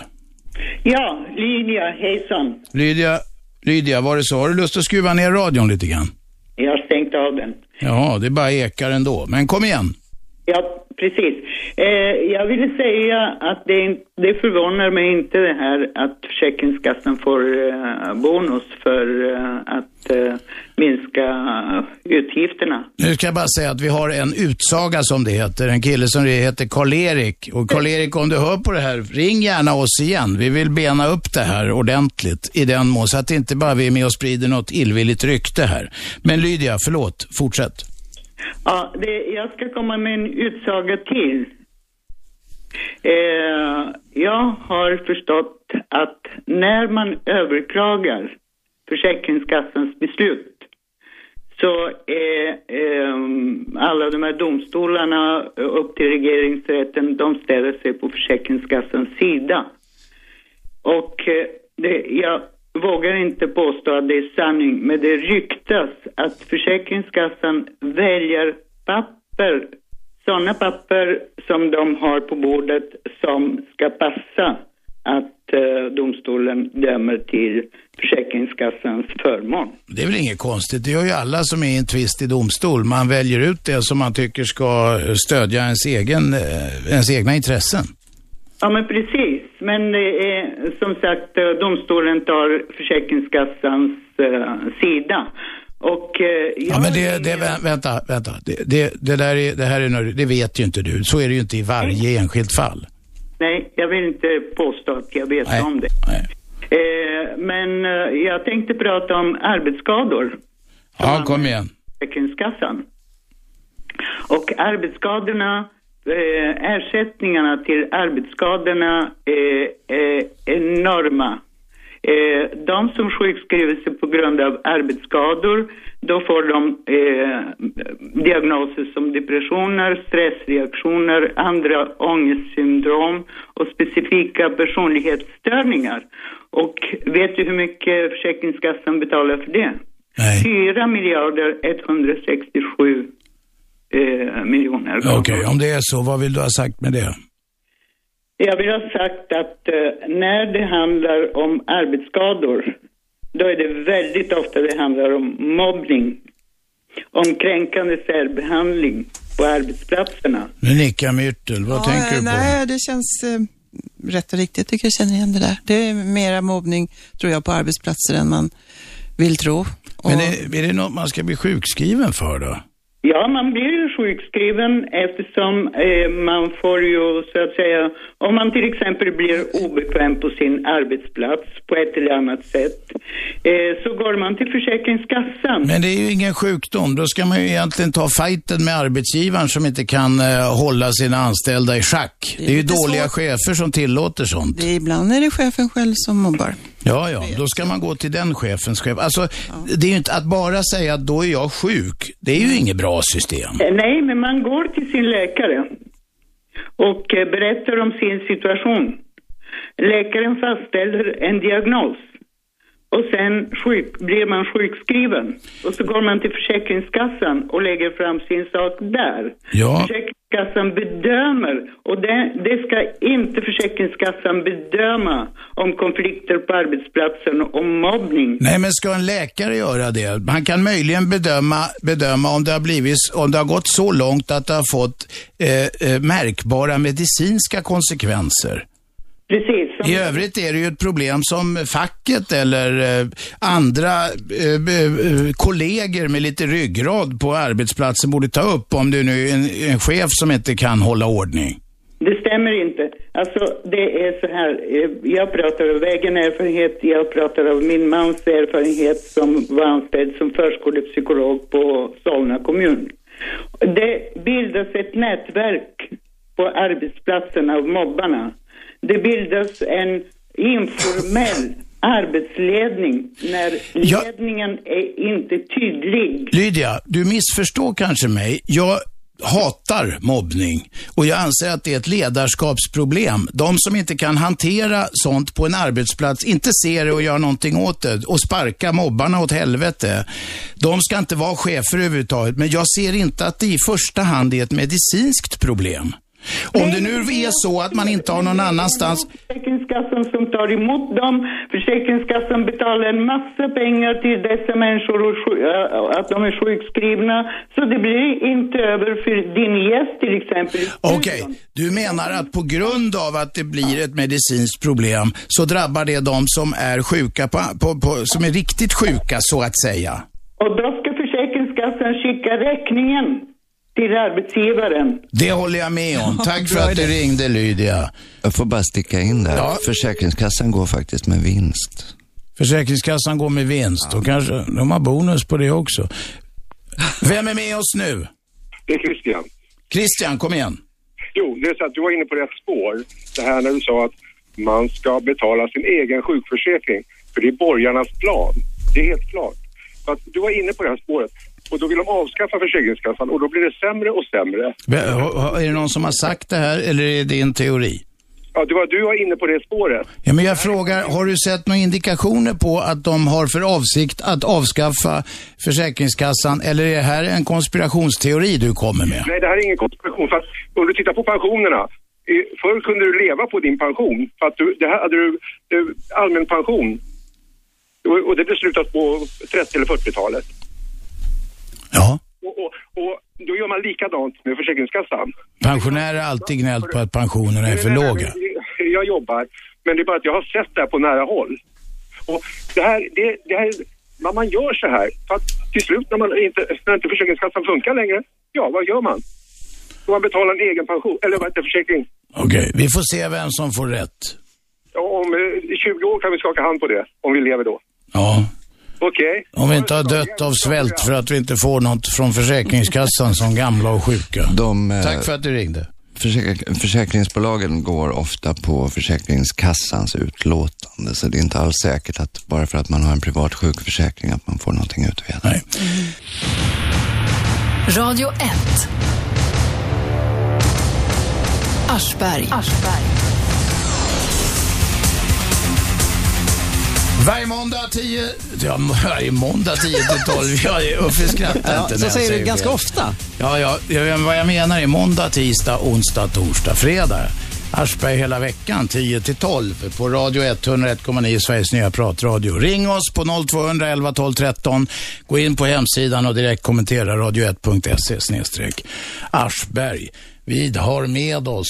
Ja, Lydia, hejsan. Lydia, Lydia, var det så? Har du lust att skruva ner radion lite grann? Jag har stängt av den. Ja, det bara ekar ändå. Men kom igen. Ja, precis. Eh, jag ville säga att det, det förvånar mig inte det här att Försäkringskassan får eh, bonus för eh, att eh, minska utgifterna. Nu ska jag bara säga att vi har en utsaga som det heter. En kille som heter Karl-Erik. Och Karl-Erik, om du hör på det här, ring gärna oss igen. Vi vill bena upp det här ordentligt i den mån, så att inte bara vi är med och sprider något illvilligt rykte här. Men Lydia, förlåt, fortsätt. Ja, det, jag ska komma med en utsaga till. Eh, jag har förstått att när man överklagar Försäkringskassans beslut så är eh, alla de här domstolarna upp till regeringsrätten, de ställer sig på Försäkringskassans sida. Och eh, det, jag vågar inte påstå att det är sanning, men det ryktas att Försäkringskassan väljer papper, sådana papper som de har på bordet som ska passa att eh, domstolen dömer till Försäkringskassans förmån. Det är väl inget konstigt. Det gör ju alla som är i en tvist i domstol. Man väljer ut det som man tycker ska stödja ens, egen, eh, ens egna intressen. Ja, men precis. Men det är som sagt eh, domstolen tar Försäkringskassans eh, sida. Och eh. Ja, men det, det, vä- vänta, vänta. Det, det, det, där är, det här är, det vet ju inte du. Så är det ju inte i varje enskilt fall. Nej, jag vill inte påstå att jag vet Nej. om det. Nej. Eh, men eh, jag tänkte prata om arbetsskador. Ja, kom igen. Försäkringskassan. Och arbetsskadorna, eh, ersättningarna till arbetsskadorna är, är enorma. Eh, de som sjukskriver sig på grund av arbetsskador, då får de eh, diagnoser som depressioner, stressreaktioner, andra ångestsyndrom och specifika personlighetsstörningar. Och vet du hur mycket Försäkringskassan betalar för det? Nej. 4 miljarder 167 eh, miljoner. Okej, om det är så, vad vill du ha sagt med det? Jag vill ha sagt att eh, när det handlar om arbetsskador, då är det väldigt ofta det handlar om mobbning, om kränkande särbehandling på arbetsplatserna. Nu nickar Myrtel. Vad Ja, tänker du på? Nej, det känns eh, rätt och riktigt. Jag tycker jag känner igen det där. Det är mera mobbning, tror jag, på arbetsplatser än man vill tro. Och, Men är, är det något man ska bli sjukskriven för då? Ja, man blir ju sjukskriven eftersom eh, man får ju så att säga, om man till exempel blir obekväm på sin arbetsplats på ett eller annat sätt, eh, så går man till Försäkringskassan. Men det är ju ingen sjukdom. Då ska man ju egentligen ta fighten med arbetsgivaren som inte kan eh, hålla sina anställda i schack. Det är, ju dåliga svårt. chefer som tillåter sånt. Det är, ibland är det chefen själv som mobbar. Ja, ja, då ska man gå till den chefens chef. Alltså, det är ju inte att bara säga att då är jag sjuk. Det är ju inget bra system. Eh, Nej, men man går till sin läkare och eh, berättar om sin situation. Läkaren fastställer en diagnos och sen sjuk, blir man sjukskriven. Och så går man till Försäkringskassan och lägger fram sin sak där. Ja. Försäkringskassan bedömer, och det, det ska inte Försäkringskassan bedöma om konflikter på arbetsplatsen och mobbning. Nej, men ska en läkare göra det? Han kan möjligen bedöma, bedöma om, det har blivit, om det har gått så långt att det har fått eh, eh, märkbara medicinska konsekvenser. Precis. I övrigt är det ju ett problem som facket eller eh, andra eh, eh, kollegor med lite ryggrad på arbetsplatsen borde ta upp om det nu är en, en chef som inte kan hålla ordning. Det stämmer inte. Alltså, det är så här. Jag pratar av egen erfarenhet. Jag pratar av min mans erfarenhet som var anställd som förskolepsykolog på Solna kommun. Det bildas ett nätverk på arbetsplatsen av mobbarna. Det bildas en informell arbetsledning när Ja. ledningen är inte tydlig. Lydia, du missförstår kanske mig. Jag hatar mobbning och jag anser att det är ett ledarskapsproblem. De som inte kan hantera sånt på en arbetsplats, inte ser det och gör någonting åt det och sparka mobbarna åt helvete. De ska inte vara chefer överhuvudtaget, men jag ser inte att det i första hand är ett medicinskt problem. Om det nu är så att man inte har någon annanstans Försäkringskassan som tar emot dem. Försäkringskassan betalar en massa pengar till dessa människor och äh, att de är sjukskrivna. Så det blir inte över för din gäst till exempel. Okej, studion. du menar att på grund av att det blir ett medicinskt problem så drabbar det de som är sjuka, på, på, på, som är riktigt sjuka så att säga? Och då ska Försäkringskassan skicka räkningen till arbetsgivaren. Det håller jag med om. [laughs] Tack för att du ringde Lydia. Jag får bara sticka in där. Ja. Försäkringskassan går faktiskt med vinst. Försäkringskassan går med vinst och kanske de har bonus på det också. Vem är med oss nu? Det är Christian. Christian, kom igen. Jo, det är så att du var inne på rätt spår. Det här när du sa att man ska betala sin egen sjukförsäkring. För det är borgarnas plan. Det är helt klart. Så att du var inne på det här spåret. Och då vill de avskaffa Försäkringskassan och då blir det sämre och sämre. Är det någon som har sagt det här eller är det en teori? Ja, du var, du var inne på det spåret. Ja, men jag frågar, har du sett några indikationer på att de har för avsikt att avskaffa Försäkringskassan eller är det här en konspirationsteori du kommer med? Nej, det här är ingen konspiration. För att om du tittar på pensionerna. Förr kunde du leva på din pension. För att du, det här hade du eh, allmän pension. Och, och det beslutades på 30 eller 40-talet. Ja. Och, och, och då gör man likadant med Försäkringskassan. Pensionärer har alltid gnällt på att pensionerna är för Nej, nej, låga. nej, Jag jobbar, men det är bara att jag har sett det här på nära håll. Och det här, det, det här, man, man gör så här, för att till slut när, man inte, när inte Försäkringskassan funkar längre, ja vad gör man? Då man betalar en egen pension, eller vad heter försäkring. Okej, vi får se vem som får rätt. Ja, Om eh, 20 år kan vi skaka hand på det, om vi lever då. Ja, Okej? om vi inte har dött av svält för att vi inte får något från Försäkringskassan som gamla och sjuka. De, eh, Tack för att du ringde. Försäk försäkringsbolagen går ofta på Försäkringskassans utlåtande, så det är inte alls säkert att bara för att man har en privat sjukförsäkring att man får någonting ut av det. Nej. Radio 1. Aschberg. Varje måndag 10... Ja, varje måndag 10 till 12. Ja, Uffe skrattar Ja, inte så säger du ganska fel. ofta. Ja, ja, jag, vad jag menar är måndag, tisdag, onsdag, torsdag, fredag. Aschberg hela veckan 10 till 12 på Radio 101,9 Sveriges nya pratradio. Ring oss på 0200 11 12 13. Gå in på hemsidan och direkt kommentera radio1.se snedstreck Aschberg. Vi har med oss,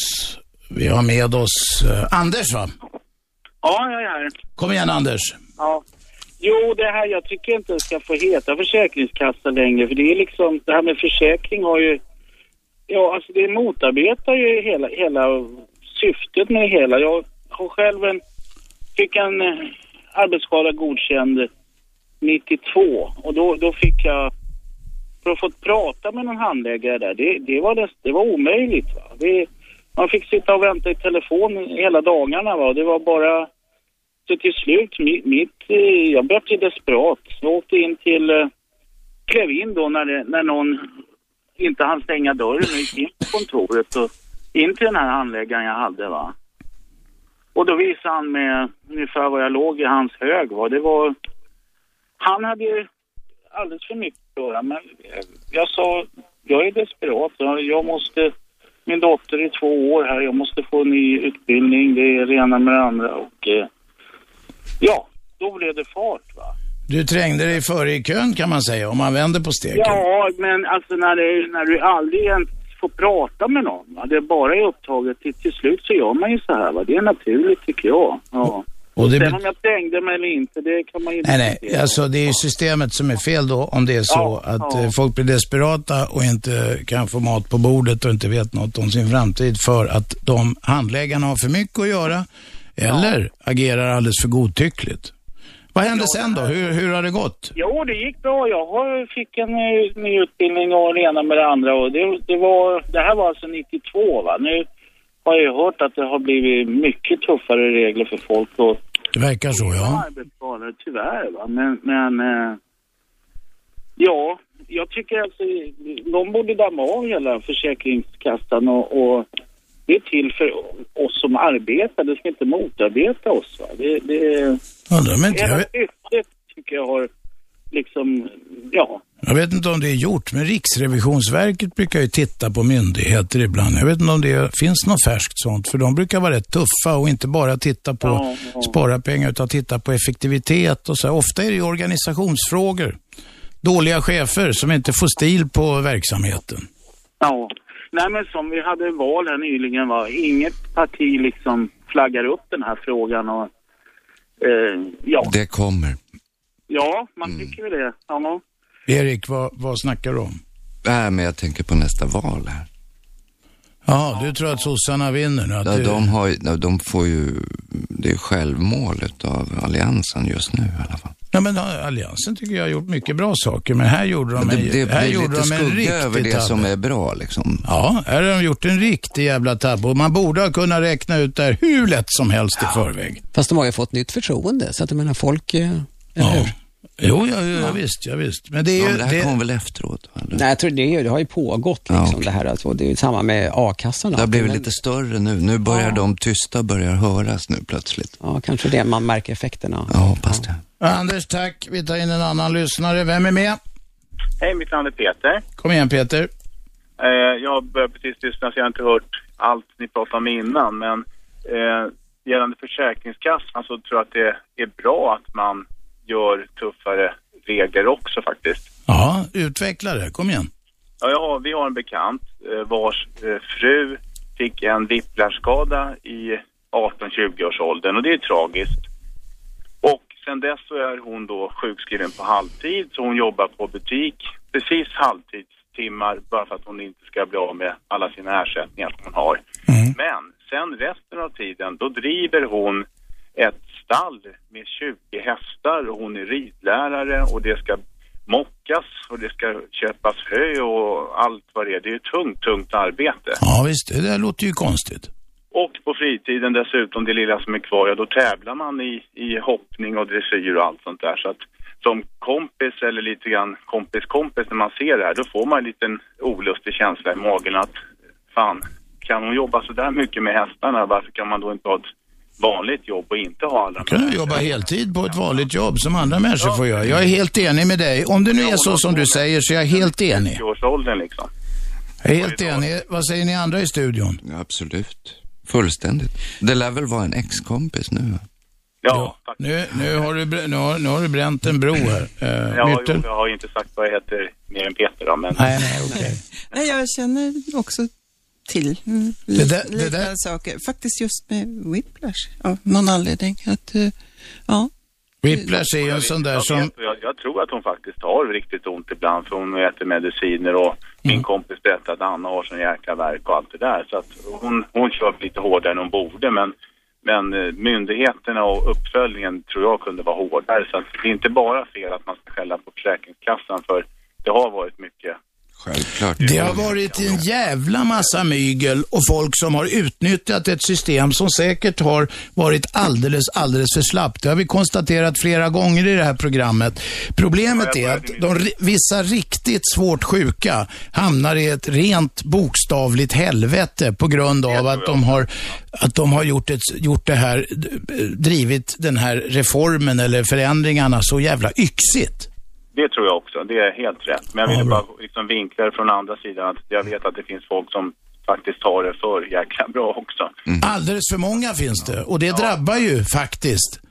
vi har med oss eh, Anders va? Ja, jag är här. Kom igen Anders. Ja. Jo, det här, jag tycker inte det ska få heta Försäkringskassa längre, för det är liksom, det här med försäkring har ju, ja alltså det motarbetar ju hela, hela syftet med det hela. Jag har själv en, fick en eh, arbetsskada godkänd 92 och då, då fick jag, för att få prata med någon handläggare där, det, det, var, det, det var omöjligt. Va? Det, man fick sitta och vänta i telefon hela dagarna. Va? Det var bara... Så till slut, mitt, mitt, jag började bli desperat. Jag åkte in till... eh, Klev in då när, det, när någon inte hann stänga dörren och gick in på kontoret och in till den här handläggaren jag hade. va. Och då visade han med ungefär var jag låg i hans hög. Va? Det var... Han hade ju alldeles för mycket att göra, men jag sa, jag är desperat. Jag måste, min dotter är två år här, jag måste få en ny utbildning, det är det ena med det andra och eh, ja, då blev det fart va. Du trängde dig före i kön kan man säga, om man vänder på steken. Ja, men alltså när, det, när du aldrig ens får prata med någon, va? det bara är upptaget, till, till slut så gör man ju så här va, det är naturligt tycker jag. Ja. Och det Sen om jag trängde mig eller inte, det kan man ju Nej, nej, diskutera. alltså det är ju systemet som är fel då om det är så Ja, att ja. eh, folk blir desperata och inte kan få mat på bordet och inte vet något om sin framtid för att de handläggarna har för mycket att göra eller agerar alldeles för godtyckligt. Vad hände sen då? Hur, hur har det gått? Jo, det gick bra. Jag har, fick en eh, ny utbildning och det ena med det andra. Och det, det, var, det här var alltså 92 va. Nu har jag hört att det har blivit mycket tuffare regler för folk och Det verkar så, ja. arbetsskadade tyvärr va. Men, men eh, ja, jag tycker alltså de borde damma av hela Försäkringskassan och, och det är till för oss som arbetar. Det ska inte motarbeta oss va. Det, det, Undrar om inte, jag vet, syftet tycker jag har liksom, ja. jag vet inte om det är gjort, men Riksrevisionsverket brukar ju titta på myndigheter ibland. Jag vet inte om det finns något färskt sånt, för de brukar vara rätt tuffa och inte bara titta på Ja, ja. spara pengar utan titta på effektivitet och så. Ofta är det ju organisationsfrågor. Dåliga chefer som inte får stil på verksamheten. Ja. Nej men som vi hade val här nyligen var inget parti liksom flaggar upp den här frågan och eh, ja, Det kommer. ja man tycker ju det. Ja. Erik, vad, vad snackar du om? Nej, men jag tänker på nästa val här. Ja, du tror att sossarna vinner nu? Att Ja, det- de, har, ja, de får ju, det är självmål av alliansen just nu i alla fall. Ja, men ja, Alliansen tycker jag har gjort mycket bra saker, men här gjorde de, Men en, det, det här blir gjorde lite de en skugga över riktig det tabbe. som är bra liksom. Ja, här har de gjort en riktig jävla tabbe och man borde ha kunnat räkna ut det här hur lätt som helst i förväg. Fast de har ju fått nytt förtroende, så att jag menar folk, eh, eller Ja. hur? Jo, ja, ja, visst, ja, visst. Men det är Ja, ju... men det här det, kom väl efteråt? Va? Nej, jag tror det, det har ju pågått liksom Ja, okej. det här. Alltså, det är ju samma med a-kassan. Det har blivit men- lite större nu. Nu börjar Ja. de tysta börjar höras nu plötsligt. Ja, kanske det man märker effekterna. Jag hoppas det. Anders, tack. Vi tar in en annan lyssnare. Vem är med? Hej, mitt namn är Peter. Kom igen, Peter. Eh, jag börjat precis lyssna så jag har inte hört allt ni pratade om innan. Men eh, gällande Försäkringskassan så tror jag att det är bra att man gör tuffare regler också faktiskt. Ja, utveckla det. Kom igen. Ja, har, vi har en bekant eh, vars eh, fru fick en whiplashskada i 18-20 års åldern och det är tragiskt. Och sen dess så är hon då sjukskriven på halvtid så hon jobbar på butik precis halvtidstimmar bara för att hon inte ska bli av med alla sina ersättningar som hon har. Men sen resten av tiden då driver hon ett stall med 20 hästar och hon är ridlärare och det ska mockas och det ska köpas hö och allt vad det är. Det är ju tungt, tungt arbete. Ja, visst. Det där låter ju konstigt. Och på fritiden dessutom, det lilla som är kvar, ja då tävlar man i, i hoppning och dressyr och allt sånt där. Så att som kompis eller lite grann kompis kompis när man ser det här, då får man en liten olustig känsla i magen att fan, kan hon jobba så där mycket med hästarna, varför kan man då inte ha ett vanligt jobb och inte ha alla Kan du jobba heltid på ett vanligt jobb som andra människor får göra? Jag är helt enig med dig. Om det nu är så som du säger så är jag helt enig. 20-årsåldern liksom. Jag är helt enig. Vad säger ni andra i studion? Ja, absolut. Fullständigt. Det lär väl vara en ex-kompis nu? va? Ja, Nu, nu, har du, nu, har, nu har du bränt en bro här. Uh, ja jo, jag har ju inte sagt vad jag heter mer än Peter då, men... Nej, nej, okej. [laughs] Nej, jag känner också till mm, Det där- det liknande saker. Faktiskt just med whiplash av någon anledning. Att, eh, ja. Whiplash är ju en sån där jag, som... och jag, jag tror att hon faktiskt har riktigt ont ibland för hon äter mediciner och min kompis berättade att Anna har sån jäkla verk och allt det där. Så att hon, hon kör lite hårdare än hon borde men, men eh, myndigheterna och uppföljningen tror jag kunde vara hårdare. Så att det är inte bara fel att man ska skälla på Försäkringskassan för det har varit mycket Självklart. Det har varit en jävla massa mygel och folk som har utnyttjat ett system som säkert har varit alldeles, alldeles för slappt. Det har vi konstaterat flera gånger i det här programmet. Problemet är att de, vissa riktigt svårt sjuka hamnar i ett rent bokstavligt helvete på grund av att de har, att de har gjort, ett, gjort det här, drivit den här reformen eller förändringarna så jävla yxigt. Det tror jag också, det är helt rätt. Men jag ville bara liksom vinkla det från andra sidan att jag vet att det finns folk som faktiskt tar det för jäkla [laughs] bra också. Alldeles för många finns det och det drabbar ju faktiskt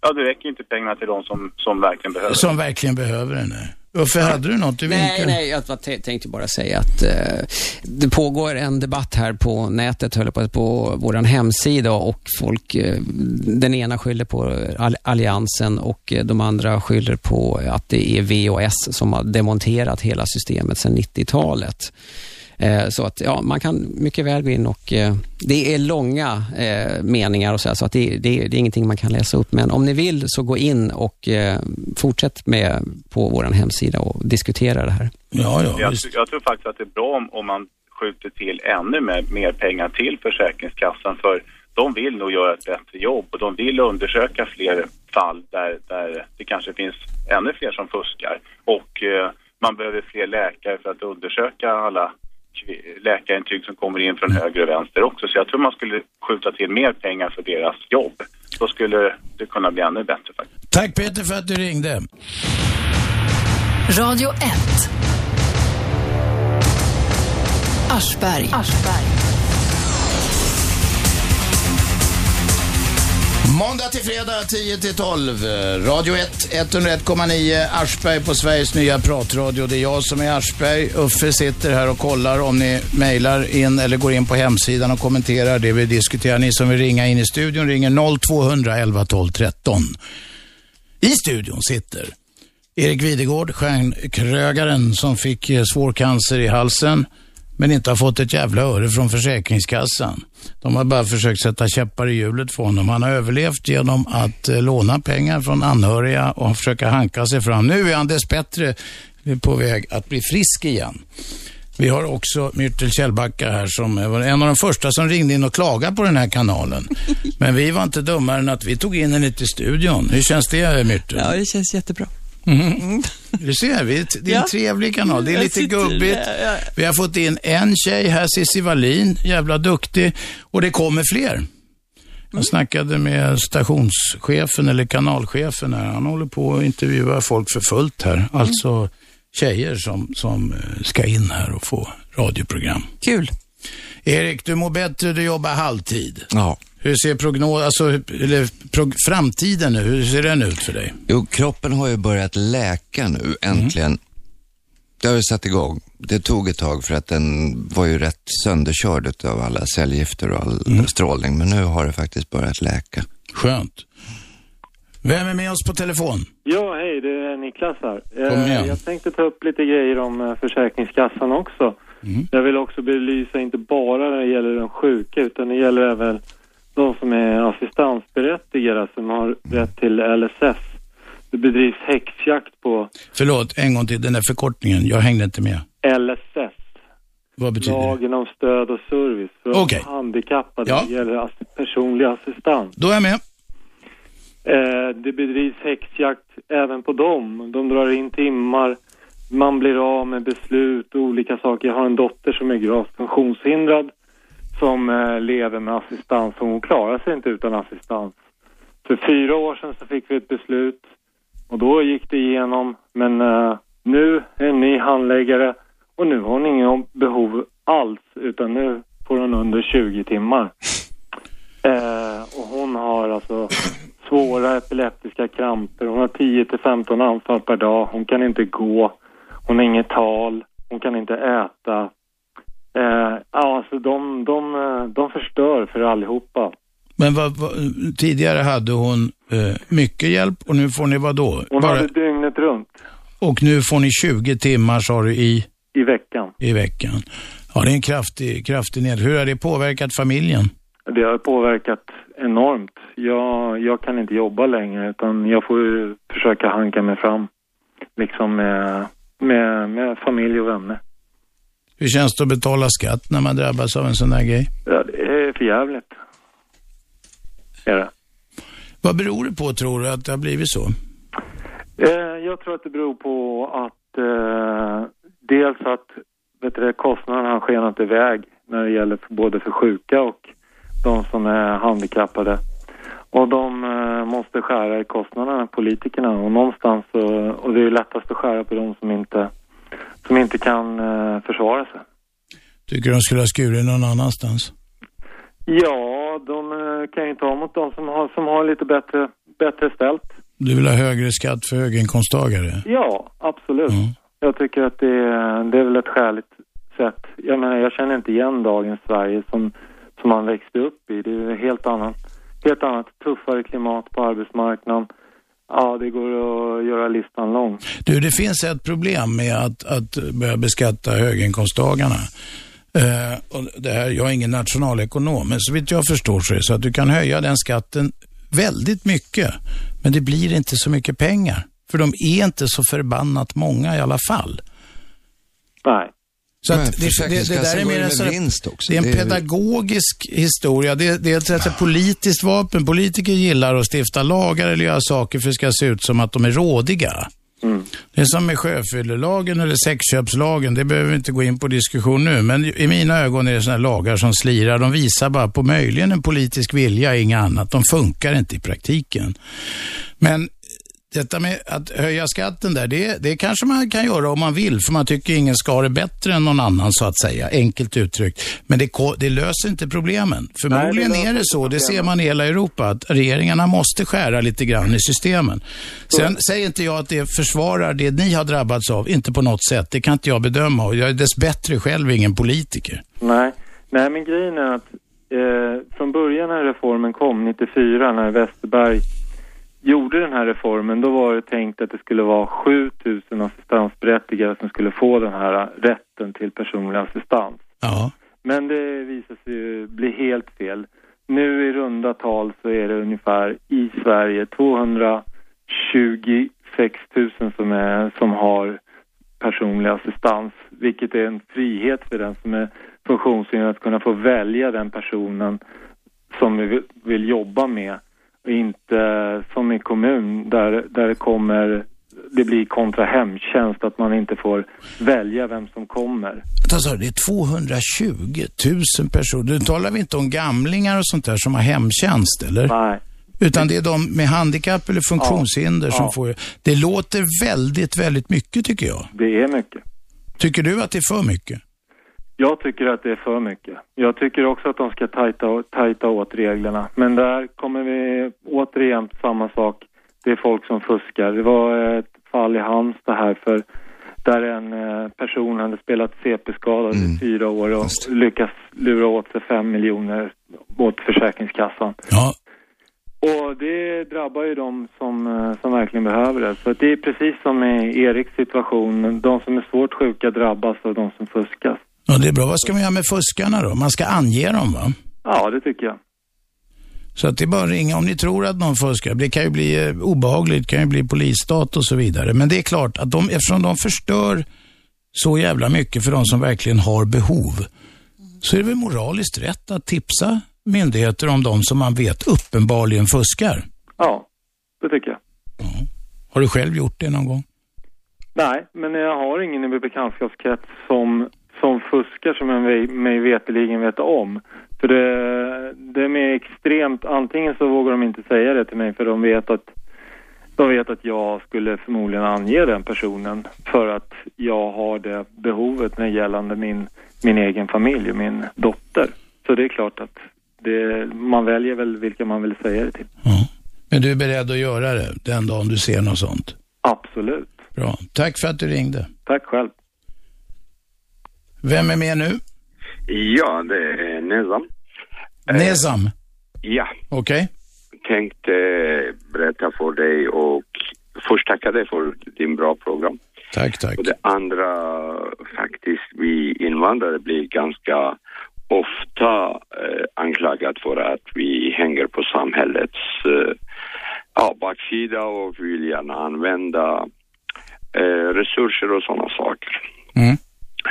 Ja, det räcker inte pengarna till de som, som verkligen behöver som verkligen behöver det. Nej. Uffe, hade du något du Nej, vinkade? nej, jag var- tänkte bara säga att eh, det pågår en debatt här på nätet, höll på, på vår hemsida och folk, eh, den ena skyller på all, Alliansen och eh, de andra skyller på att det är VOS som har demonterat hela systemet sedan 90-talet. Eh, Så att ja, man kan mycket väl gå in och eh, det är långa eh, meningar och så, här, så att det, det, det är ingenting man kan läsa upp. Men om ni vill så gå in och fortsätt med på vår hemsida och diskutera det här. Ja, jag, jag tror faktiskt att det är bra om, om man skjuter till ännu mer, mer pengar till Försäkringskassan för de vill nog göra ett bättre jobb och de vill undersöka fler fall där, där det kanske finns ännu fler som fuskar. Och eh, man behöver fler läkare för att undersöka alla läkarintyg som kommer in från höger och vänster också. Så jag tror man skulle skjuta till mer pengar för deras jobb. Då skulle det kunna bli ännu bättre faktiskt. Tack Peter för att du ringde. Radio 1. Aschberg. Måndag till fredag 10 till 12. Radio 1, 101,9 Aschberg på Sveriges nya pratradio. Det är jag som är Aschberg. Uffe sitter här och kollar om ni mejlar in eller går in på hemsidan och kommenterar det vi diskuterar. Ni som vill ringa in i studion ringer 0200 11 12 13. I studion sitter Erik Videgård, stjärnkrögaren som fick eh, svår cancer i halsen men inte har fått ett jävla öre från Försäkringskassan. De har bara försökt sätta käppar i hjulet för honom. Han har överlevt genom att eh, låna pengar från anhöriga och försöka hanka sig fram. Nu är han dessbättre på väg att bli frisk igen. Vi har också Myrtel Kjellbacka här som var en av de första som ringde in och klagade på den här kanalen. [laughs] Men vi var inte dummare än att vi tog in henne till studion. Hur känns det Myrtel? Ja, det känns jättebra. Mhm. Du ser, vi, det är en Ja. trevlig kanal. Det är lite sitter gubbigt. Vi har fått in en tjej här, Cissi Wallin, jävla duktig. Och det kommer fler. Mm. Jag snackade med stationschefen eller kanalchefen här. Han håller på att intervjua folk för fullt här. Mm. Alltså tjejer som, som eh, ska in här och få radioprogram. Kul. Erik, du mår bättre, du jobbar halvtid. Ja. Hur ser prognos, alltså, eller prog, framtiden nu, hur ser den ut för dig? Jo, kroppen har ju börjat läka nu, äntligen. Det har ju satt igång. Det tog ett tag för att den var ju rätt sönderkörd av alla cellgifter och all strålning, men nu har det faktiskt börjat läka. Skönt. Vem är med oss på telefon? Ja, hej, det är Niklas här. Kom Eh, igen. Jag tänkte ta upp lite grejer om eh, Försäkringskassan också. Mm. Jag vill också belysa inte bara när det gäller de sjuka utan det gäller även de som är assistansberättigade som har rätt till LSS. Det bedrivs häxjakt på Förlåt, en gång till, den där förkortningen, jag hängde inte med. LSS. Vad betyder det? Lagen om stöd och service för Okej. handikappade Ja. gäller personlig assistans. Då är jag med. Eh, det bedrivs häxjakt även på dem. De drar in timmar, man blir av med beslut och olika saker. Jag har en dotter som är gravt funktionshindrad som eh, lever med assistans och hon klarar sig inte utan assistans. För fyra år sedan så fick vi ett beslut och då gick det igenom men eh, nu är en ny handläggare och nu har hon ingen behov alls utan nu får hon under 20 timmar. [laughs] Eh, och hon har alltså svåra epileptiska kramper. Hon har 10 till 15 anfall per dag. Hon kan inte gå. Hon har inget tal. Hon kan inte äta. Eh, ja, alltså de, de, de förstör för allihopa. Men vad, vad, tidigare hade hon eh, mycket hjälp och nu får ni vad då? Hon hade dygnet runt Och nu får ni 20 timmar sa du i, i veckan. i veckan. Ja, det är en kraftig, kraftig ned. Hur har det påverkat familjen? Det har påverkat enormt. Jag, jag kan inte jobba längre utan jag får försöka hanka mig fram. Liksom med, med, med familj och vänner. Hur känns det att betala skatt när man drabbas av en sån där grej? Ja, det är för jävligt. Är det. Vad beror det på tror du att det har blivit så? Eh, jag tror att det beror på att eh, dels att vet du, kostnaderna har skenat iväg när det gäller för, både för sjuka och de som är handikappade. Och de eh, måste skära i kostnaderna, politikerna. Och någonstans, så, och det är lättast att skära på de som inte, som inte kan eh, försvara sig. Tycker du de skulle ha skurit någon annanstans? Ja, de eh, kan ju ta emot de som har, som har lite bättre, bättre ställt. Du vill ha högre skatt för höginkomsttagare? Ja, absolut. Jag tycker att det, är- det är väl ett skäligt sätt. Jag menar, jag känner inte igen dagens Sverige som, som man växte upp i. Det är helt annat, helt annat, tuffare klimat på arbetsmarknaden. Ja, det går att göra listan lång. Du, det finns ett problem med att, att börja beskatta höginkomsttagarna. Eh, och det här, jag är ingen nationalekonom, men så vitt jag förstår så är det så att du kan höja den skatten väldigt mycket, men det blir inte så mycket pengar. För de är inte så förbannat många i alla fall. Nej. Så Men att det, det, det där är mer en, sån- vinst också. det är en Det är ju- pedagogisk historia. Det, det är ett, ett politiskt vapen. Politiker gillar att stifta lagar eller göra saker för att det ska se ut som att de är rådiga. Det är som med sjöfyllelagen eller sexköpslagen. Det behöver vi inte gå in på diskussion nu. Men i mina ögon är det sådana lagar som slirar. De visar bara på möjligen en politisk vilja, inga annat. De funkar inte i praktiken. Men detta med att höja skatten där, det, det kanske man kan göra om man vill, för man tycker ingen ska ha det bättre än någon annan så att säga, enkelt uttryckt. Men det, det löser inte problemen. Förmodligen löser är det så, det ser man i hela Europa, att regeringarna måste skära lite grann i systemen. Sen säger inte jag att det försvarar det ni har drabbats av, inte på något sätt. Det kan inte jag bedöma och jag är dess bättre själv ingen politiker. Nej, nej men grejen är att eh, från början när reformen kom, 94, när Westerberg gjorde den här reformen, då var det tänkt att det skulle vara 7000 assistansberättigade som skulle få den här rätten till personlig assistans. Ja. Men det visade sig ju bli helt fel. Nu i runda tal så är det ungefär i Sverige 226 000 som, är, som har personlig assistans, vilket är en frihet för den som är funktionshindrad att kunna få välja den personen som vi vill- jobba med inte som i kommun där, där det kommer det blir kontra hemtjänst att man inte får välja vem som kommer. Alltså, det är 220 000 personer. Nu talar vi inte om gamlingar och sånt där som har hemtjänst, eller? Nej. Utan det är de med handikapp eller funktionshinder som Ja. får... Det låter väldigt, väldigt mycket tycker jag. Det är mycket. Tycker du att det är för mycket? Jag tycker att det är för mycket. Jag tycker också att de ska tajta, tajta åt reglerna. Men där kommer vi återigen samma sak. Det är folk som fuskar. Det var ett fall i Halmstad här för där en eh, person hade spelat CP-skadad i fyra år och lyckats lura åt sig fem miljoner åt Försäkringskassan. Ja. Och det drabbar ju de som, eh, som verkligen behöver det. Så det är precis som i Eriks situation. De som är svårt sjuka drabbas av de som fuskas. Ja, det är bra. Vad ska man göra med fuskarna då? Man ska ange dem, va? Ja, det tycker jag. Så att det är bara att ringa om ni tror att någon fuskar. Det kan ju bli eh, obehagligt, det kan ju bli polisstat och så vidare. Men det är klart att de, eftersom de förstör så jävla mycket för de som verkligen har behov, så är det väl moraliskt rätt att tipsa myndigheter om de som man vet uppenbarligen fuskar. Ja, det tycker jag. Har du själv gjort det någon gång? Nej, men jag har ingen i min bekantskapskrets som, som fuskar som jag mig, veteligen vet om. För det, det är extremt, antingen så vågar de inte säga det till mig för de vet att de vet att jag skulle förmodligen ange den personen för att jag har det behovet när gällande min, min egen familj och min dotter. Så det är klart att det, man väljer väl vilka man vill säga det till. Men du är beredd att göra det den dagen du ser något sånt? Absolut. Bra. Tack för att du ringde. Tack själv. Vem är med nu? Ja, det är Nezam. Nezam. Ja, Okej. tänkte berätta för dig och först tacka dig för din bra program. Tack, tack. Och det andra, faktiskt, vi invandrare blir ganska ofta eh, anklagat för att vi hänger på samhällets eh, ja, baksida och vill gärna använda eh, resurser och sådana saker. Mm.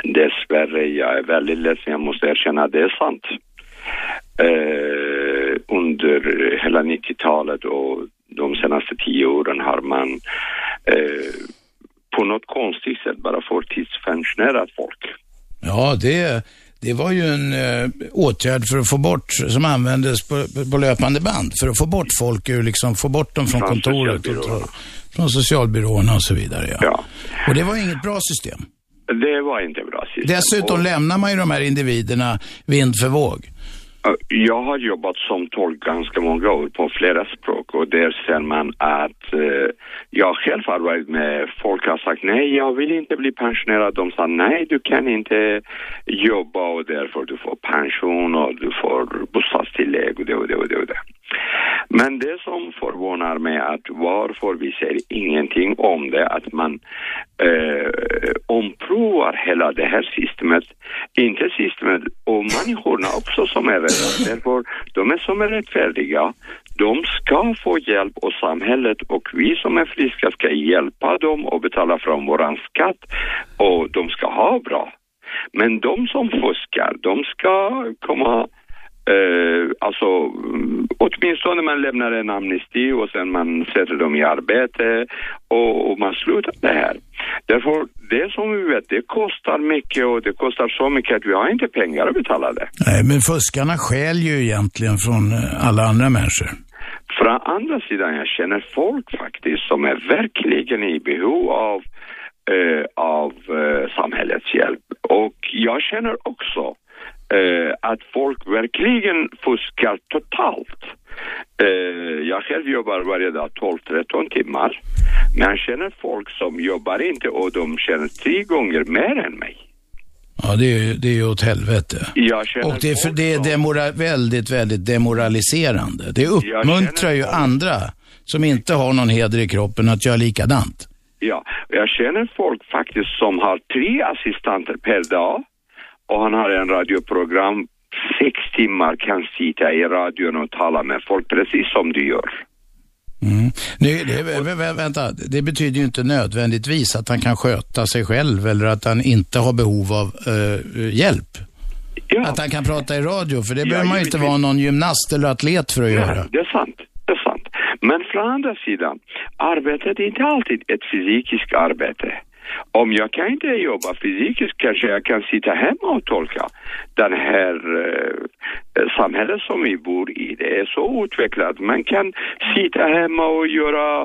Dessvärre, jag är väldigt ledsen, jag måste erkänna att det är sant. Eh, under hela 90-talet och de senaste tio åren har man eh, på något konstigt sätt bara förtidspensionerat folk. Ja, det, det var ju en eh, åtgärd för att få bort, som användes på, på löpande band, för att få bort folk ur, liksom, få bort dem från, Från kontoret. Och, från socialbyråerna och så vidare. Ja. Och det var inget bra system. Det var inte bra system. Dessutom lämnar man ju de här individerna vind för våg. Jag har jobbat som tolk ganska många år på flera språk och där ser man att eh, jag själv har varit med folk har sagt nej, jag vill inte bli pensionerad. De sa nej, du kan inte jobba och därför du får pension och du får bostadstillägg och det och det och det. Och det. Men det som förvånar mig är att varför vi säger ingenting om det, att man eh, omprovar hela det här systemet, inte systemet och människorna också som är rädda. Därför, de är som är rättfärdiga, de ska få hjälp och samhället och vi som är friska ska hjälpa dem och betala från våran skatt och de ska ha bra. Men de som fuskar, de ska komma Eh, alltså, mm, åtminstone man lämnar en amnesti och sen man sätter dem i arbete och, och man slutar det här. Därför, det som vi vet, det kostar mycket och det kostar så mycket att vi har inte pengar att betala det. Nej, men fuskarna stjäl ju egentligen från eh, alla andra människor. Från andra sidan, jag känner folk faktiskt som är verkligen i behov av, eh, av eh, samhällets hjälp. Och jag känner också eh, att folk verkligen fuskar totalt. Eh, jag själv jobbar varje dag 12-13 timmar. Men jag känner folk som jobbar inte och de tjänar tre gånger mer än mig. Ja, det är ju, det är ju åt helvete. Känner Och det är, för, det är demora, väldigt, väldigt demoraliserande. Det uppmuntrar ju andra som inte har någon heder i kroppen att göra likadant. Ja, jag känner folk faktiskt som har tre assistenter per dag och han har en radioprogram, sex timmar kan sitta i radion och tala med folk precis som du gör. Mm. Nu, det, vä- vä- vänta, det betyder ju inte nödvändigtvis att han kan sköta sig själv eller att han inte har behov av eh, hjälp. Att han kan prata i radio, för det Ja, behöver man ju inte vara någon gymnast eller atlet för att göra. Nej, det är sant. Det är sant. Men från andra sidan, arbetet är inte alltid ett fysiskt arbete. Om jag kan inte jobba fysiskt kanske jag kan sitta hemma och tolka. Den här eh, samhället som vi bor i, det är så utvecklat. Man kan sitta hemma och göra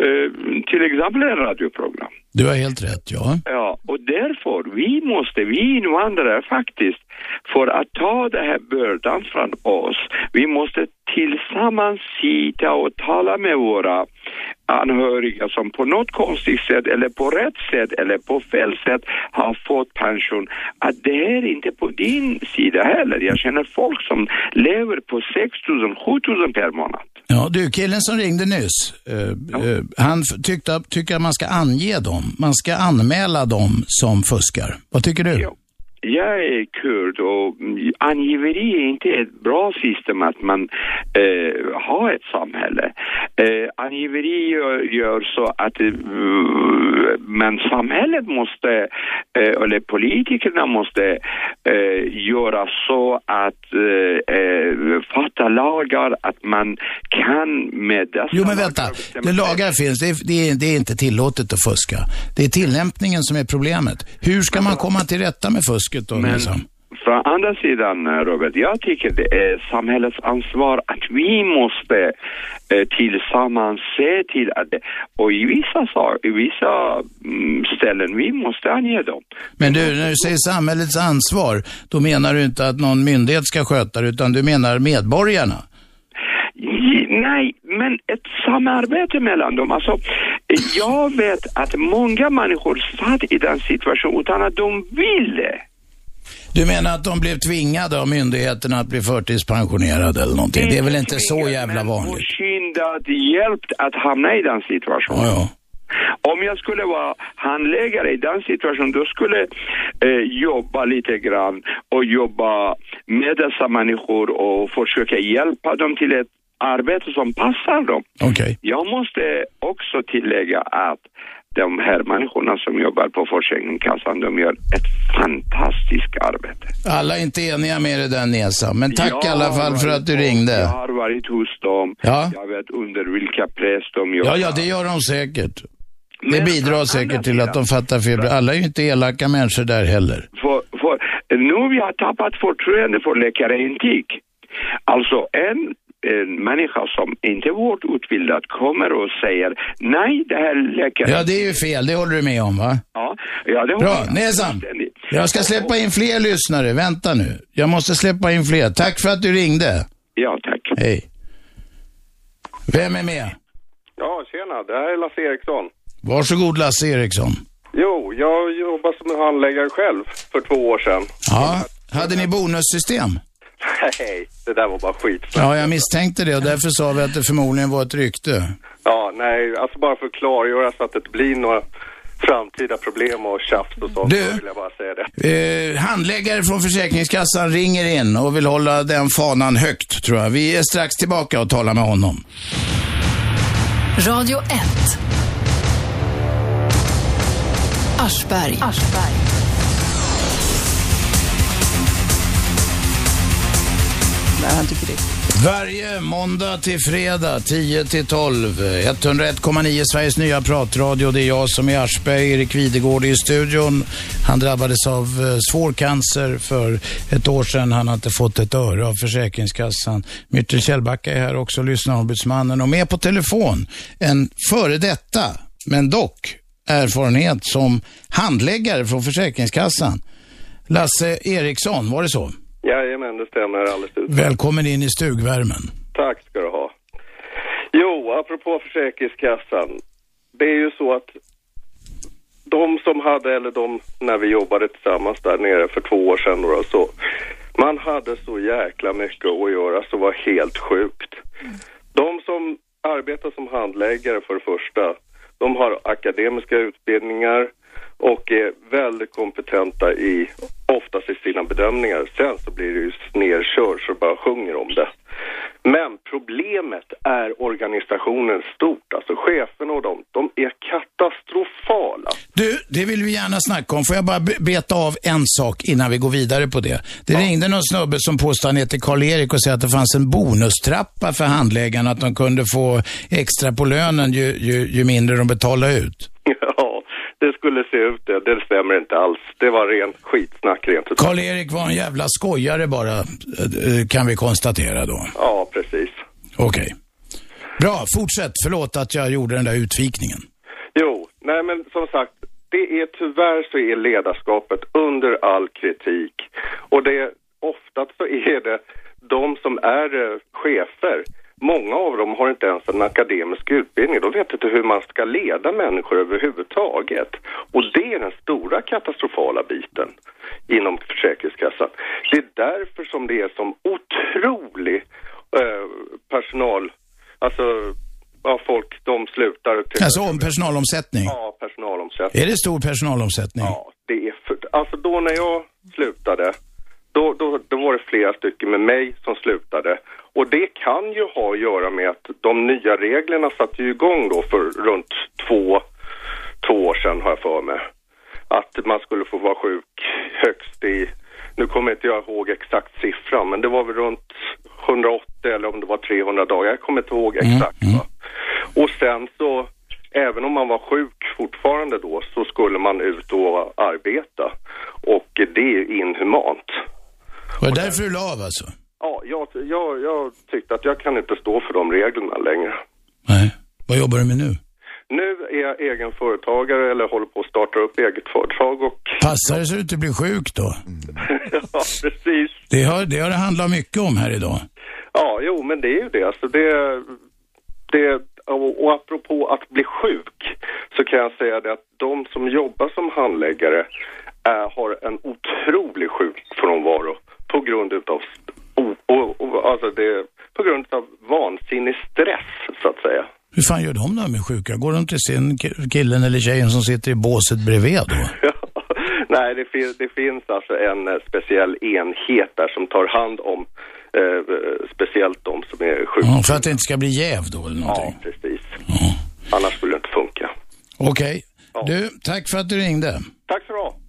eh, till exempel en radioprogram. Du har helt rätt, ja. Ja, och därför, vi måste, vi invandrare faktiskt, för att ta den här bördan från oss, vi måste tillsammans sitta och tala med våra anhöriga som på något konstigt sätt eller på rätt sätt eller på fel sätt har fått pension. Att det är inte på din sida heller. Jag känner folk som lever på 6 000, 7 000 per månad. Ja, du, killen som ringde nyss, eh, eh, han tyckte, tycker att man ska ange dem. Man ska anmäla dem som fuskar. Vad tycker du? Jag är kurd och angiveri är inte ett bra system att man eh, har ett samhälle. Eh, angiveri gör, gör så att eh, men samhället måste, eh, eller politikerna måste eh, göra så att eh, fatta lagar att man kan med dessa Jo, men vänta. Det lagar finns. Det är, det, är, det är inte tillåtet att fuska. Det är tillämpningen som är problemet. Hur ska man komma till rätta med fusket då? Men- Liksom? Från andra sidan, eh, Robert, jag tycker det är samhällets ansvar att vi måste eh, tillsammans se till att och i vissa, sa- i vissa mm, ställen, vi måste ange dem. Men du, när du säger samhällets ansvar, då menar du inte att någon myndighet ska sköta det, utan du menar medborgarna. Nej, men ett samarbete mellan dem. Alltså, jag vet att många människor satt i den situationen utan att de ville. Du menar att de blev tvingade av myndigheterna att bli förtidspensionerade eller någonting? Det är väl inte så jävla vanligt? Påskyndat hjälpt att hamna i den situationen. Ja, Om jag skulle vara handläggare i den situationen, då skulle eh, jobba lite grann och jobba med dessa människor och försöka hjälpa dem till ett arbete som passar dem. Okej. Jag måste också tillägga att de här människorna som jobbar på Försäkringskassan, de gör ett fantastiskt arbete. Alla är inte eniga med dig där Nesa, men tack Jag i alla fall för att du ringde. Jag har varit hos dem. Ja. Jag vet under vilka press de jobbar. Ja, ja, det gör de säkert. Det bidrar säkert till att de fattar fel. Alla är ju inte elaka människor där heller. För, för, nu vi har tappat förtroende för läkarintyg. Alltså en, en människa som inte är vårdutbildad kommer och säger nej, det här läkaren... Ja, det är ju fel. Det håller du med om, va? Ja, ja det Bra, håller jag Nesan. fullständigt. Jag ska släppa in fler lyssnare. Vänta nu. Jag måste släppa in fler. Tack för att du ringde. Ja, tack. Hej. Vem är med? Ja, tjena. Det här är Lasse Eriksson. Varsågod Lasse Eriksson. Jo, jag jobbar som handläggare själv för två år sedan. Ja, hade ni bonussystem? [laughs] Nej, det där var bara skit. Ja, jag misstänkte det och därför sa vi att det förmodligen var ett rykte. Ja, nej, alltså bara för att klargöra så att det inte blir några framtida problem och tjafs och sånt. Du. Så vill jag bara säga det. Eh, handläggare från Försäkringskassan ringer in och vill hålla den fanan högt, tror jag. Vi är strax tillbaka och talar med honom. Radio 1. Aschberg. Nej, han tycker det. Varje måndag till fredag 10 till 12. 101,9 Sveriges nya pratradio. Det är jag som är Aschberg, Erik Videgård i studion. Han drabbades av eh, svår cancer för ett år sedan. Han har inte fått ett öre av Försäkringskassan. Myrtel Kjellbacka är här också, lyssnarombudsmannen. Och med på telefon, en före detta, men dock erfarenhet som handläggare från Försäkringskassan. Lasse Eriksson, var det så? Jajamän, det stämmer alldeles ut. Välkommen in i stugvärmen. Tack ska du ha. Jo, apropå Försäkringskassan. Det är ju så att de som hade, eller de när vi jobbade tillsammans där nere för två år sedan då, så man hade så jäkla mycket att göra så var helt sjukt. De som arbetar som handläggare för det första, de har akademiska utbildningar och är väldigt kompetenta i, oftast i sina bedömningar. Sen så blir det ju nerkört så bara sjunger om det. Men problemet är organisationen stort, alltså cheferna och de, de är katastrofala. Du, det vill vi gärna snacka om. Får jag bara be- beta av en sak innan vi går vidare på det? Det ringde någon snubbe som påstod han heter Karl-Erik och sa att det fanns en bonustrappa för handläggarna, att de kunde få extra på lönen ju, ju, ju mindre de betalade ut. [laughs] Ja, det skulle se ut det. Det stämmer inte alls. Det var rent skitsnack rent ut. Karl-Erik var en jävla skojare bara, eh, kan vi konstatera då. Ja, precis. Okej. Bra, fortsätt. Förlåt att jag gjorde den där utvikningen. Jo, nej men som sagt, det är tyvärr så är ledarskapet under all kritik. Och det, ofta så är det de som är eh, chefer, många av dem har inte ens en akademisk utbildning. De vet inte hur man ska leda människor överhuvudtaget. Och det är den stora katastrofala biten inom Försäkringskassan. Det är därför som det är som otrolig eh, personal, alltså ja, folk, de slutar. Alltså om personalomsättning. Ja, personalomsättning. Är det stor personalomsättning? Ja, det är för, alltså då när jag slutade, då, då, då var det flera stycken med mig som slutade. Och det kan ju ha att göra med att de nya reglerna satte ju igång då för runt två, två år sedan har jag för mig. Att man skulle få vara sjuk högst i, nu kommer inte jag ihåg exakt siffran, men det var väl runt 180 eller om det var 300 dagar, jag kommer inte ihåg exakt. Va? Och sen så, även om man var sjuk fortfarande då, så skulle man ut och arbeta. Och det är inhumant. Var det därför du la av alltså? Ja, jag, jag, jag tyckte att jag kan inte stå för de reglerna längre. Vad jobbar du med nu? Nu är jag egen företagare eller håller på att starta upp eget företag och Passar det så du inte blir sjuk då? [laughs] ja, precis. Det har, det har det handlat mycket om här idag. Ja, jo, men det är ju det. Alltså det, det och, och apropå att bli sjuk så kan jag säga det att de som jobbar som handläggare är, har en otrolig sjukfrånvaro på grund utav o, o, o, alltså det, på grund av vansinnig stress så att säga. Hur fan gör de när de är sjuka? Går de till sin ki- killen eller tjejen som sitter i båset bredvid då? [laughs] Nej, det, fin, det finns alltså en eh, speciell enhet där som tar hand om eh, speciellt de som är sjuka. Ja, för att det inte ska bli jäv då eller någonting? Ja, precis. Annars skulle det inte funka. Okej. Du, tack för att du ringde. Tack så du.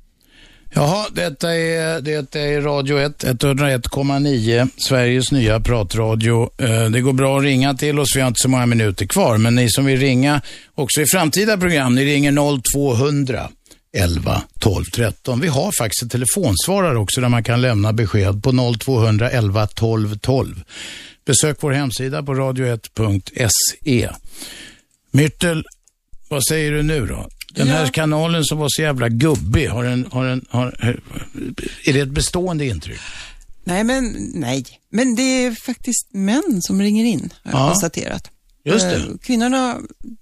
Jaha, detta är, det är Radio 1, 101,9, Sveriges nya pratradio. Eh, det går bra att ringa till oss, vi har inte så många minuter kvar, men ni som vill ringa också i framtida program, ni ringer 0200 11 12 13. Vi har faktiskt ett telefonsvarare också där man kan lämna besked på 0200 11 12 12. Besök vår hemsida på radio1.se. Myrtel, vad säger du nu då? Den här kanalen som var så jävla gubbig, har en, har en, har, är det ett bestående intryck? Nej, men nej. Men det är faktiskt män som ringer in, har jag Ja. konstaterat. Just det. Eh, Kvinnorna,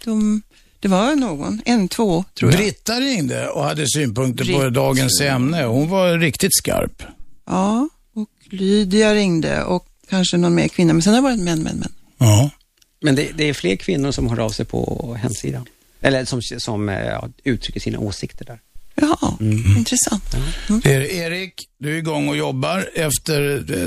de, det var någon, en, två tror jag. Britta ringde och hade synpunkter på Britt. dagens ämne. Hon var riktigt skarp. Ja, och Lydia ringde och kanske någon mer kvinna, men sen har det varit män, män, män. Ja. Men det, det är fler kvinnor som hör av sig på hemsidan. Eller som, som eh, ja, uttrycker sina åsikter där. Ja, Mm. intressant. Det är Erik, du är igång och jobbar efter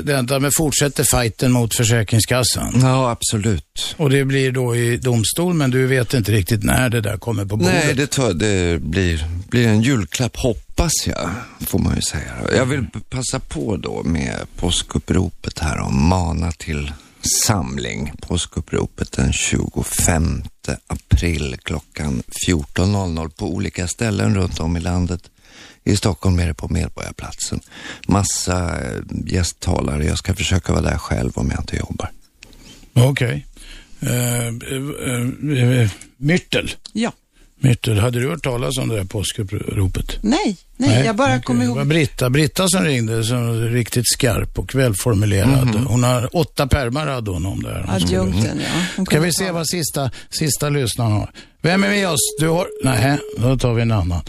detta, men fortsätter fighten mot Försäkringskassan. Ja, absolut. Och det blir då i domstol, men du vet inte riktigt när det där kommer på bordet. Nej, det, tar, det blir, blir en julklapp hoppas jag, får man ju säga. Jag vill passa på då med påskuppropet här och mana till samling. Påskuppropet den 25 april klockan 14.00 på olika ställen runt om i landet. I Stockholm är det på Medborgarplatsen. Massa eh, gästtalare. Jag ska försöka vara där själv om jag inte jobbar. Okej. Eh, eh, eh, Myrtel. Ja. Myrtel, hade du hört talas om det där påskuppropet? Nej, nej, jag bara okej. kommer Det var ihåg. Britta, Britta som ringde, som var riktigt skarp och välformulerad. Mhm. Hon har åtta pärmar hade hon om det här. Adjunkten, ja. Hon Ska vi se vad sista, sista lyssnaren har. Vem är med oss? Du har... Nej, då tar vi en annan.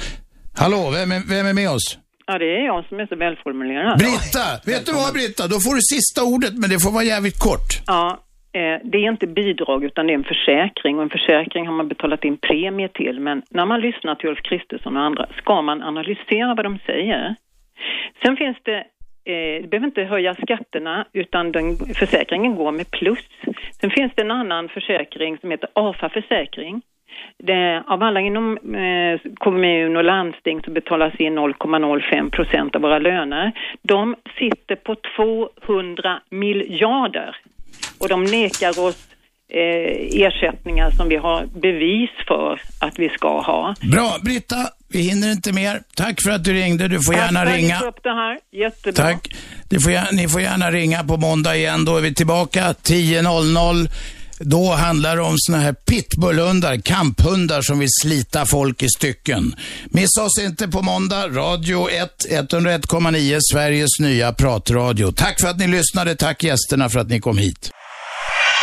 Hallå, vem är, vem är med oss? Ja, det är jag som är så välformulerad. Britta! Vet du vad Britta? Då får du sista ordet, men det får vara jävligt kort. Ja, Eh, det är inte bidrag utan det är en försäkring och en försäkring har man betalat in premie till. Men när man lyssnar till Ulf Kristersson och andra ska man analysera vad de säger. Sen finns det, eh, det behöver inte höja skatterna utan den, försäkringen går med plus. Sen finns det en annan försäkring som heter AFA-försäkring. Det, av alla inom eh, kommun och landsting så betalas in 0,05 procent av våra löner. De sitter på 200 miljarder och de nekar oss eh, ersättningar som vi har bevis för att vi ska ha. Bra, Britta, vi hinner inte mer. Tack för att du ringde. Du får gärna Tack ni ringa. upp det här. Jättebra. Tack. Ni får, gärna, ni får gärna ringa på måndag igen. Då är vi tillbaka 10.00. Då handlar det om såna här pitbullhundar, kamphundar som vill slita folk i stycken. Missa oss inte på måndag. Radio 1, 101,9, Sveriges nya pratradio. Tack för att ni lyssnade. Tack gästerna för att ni kom hit.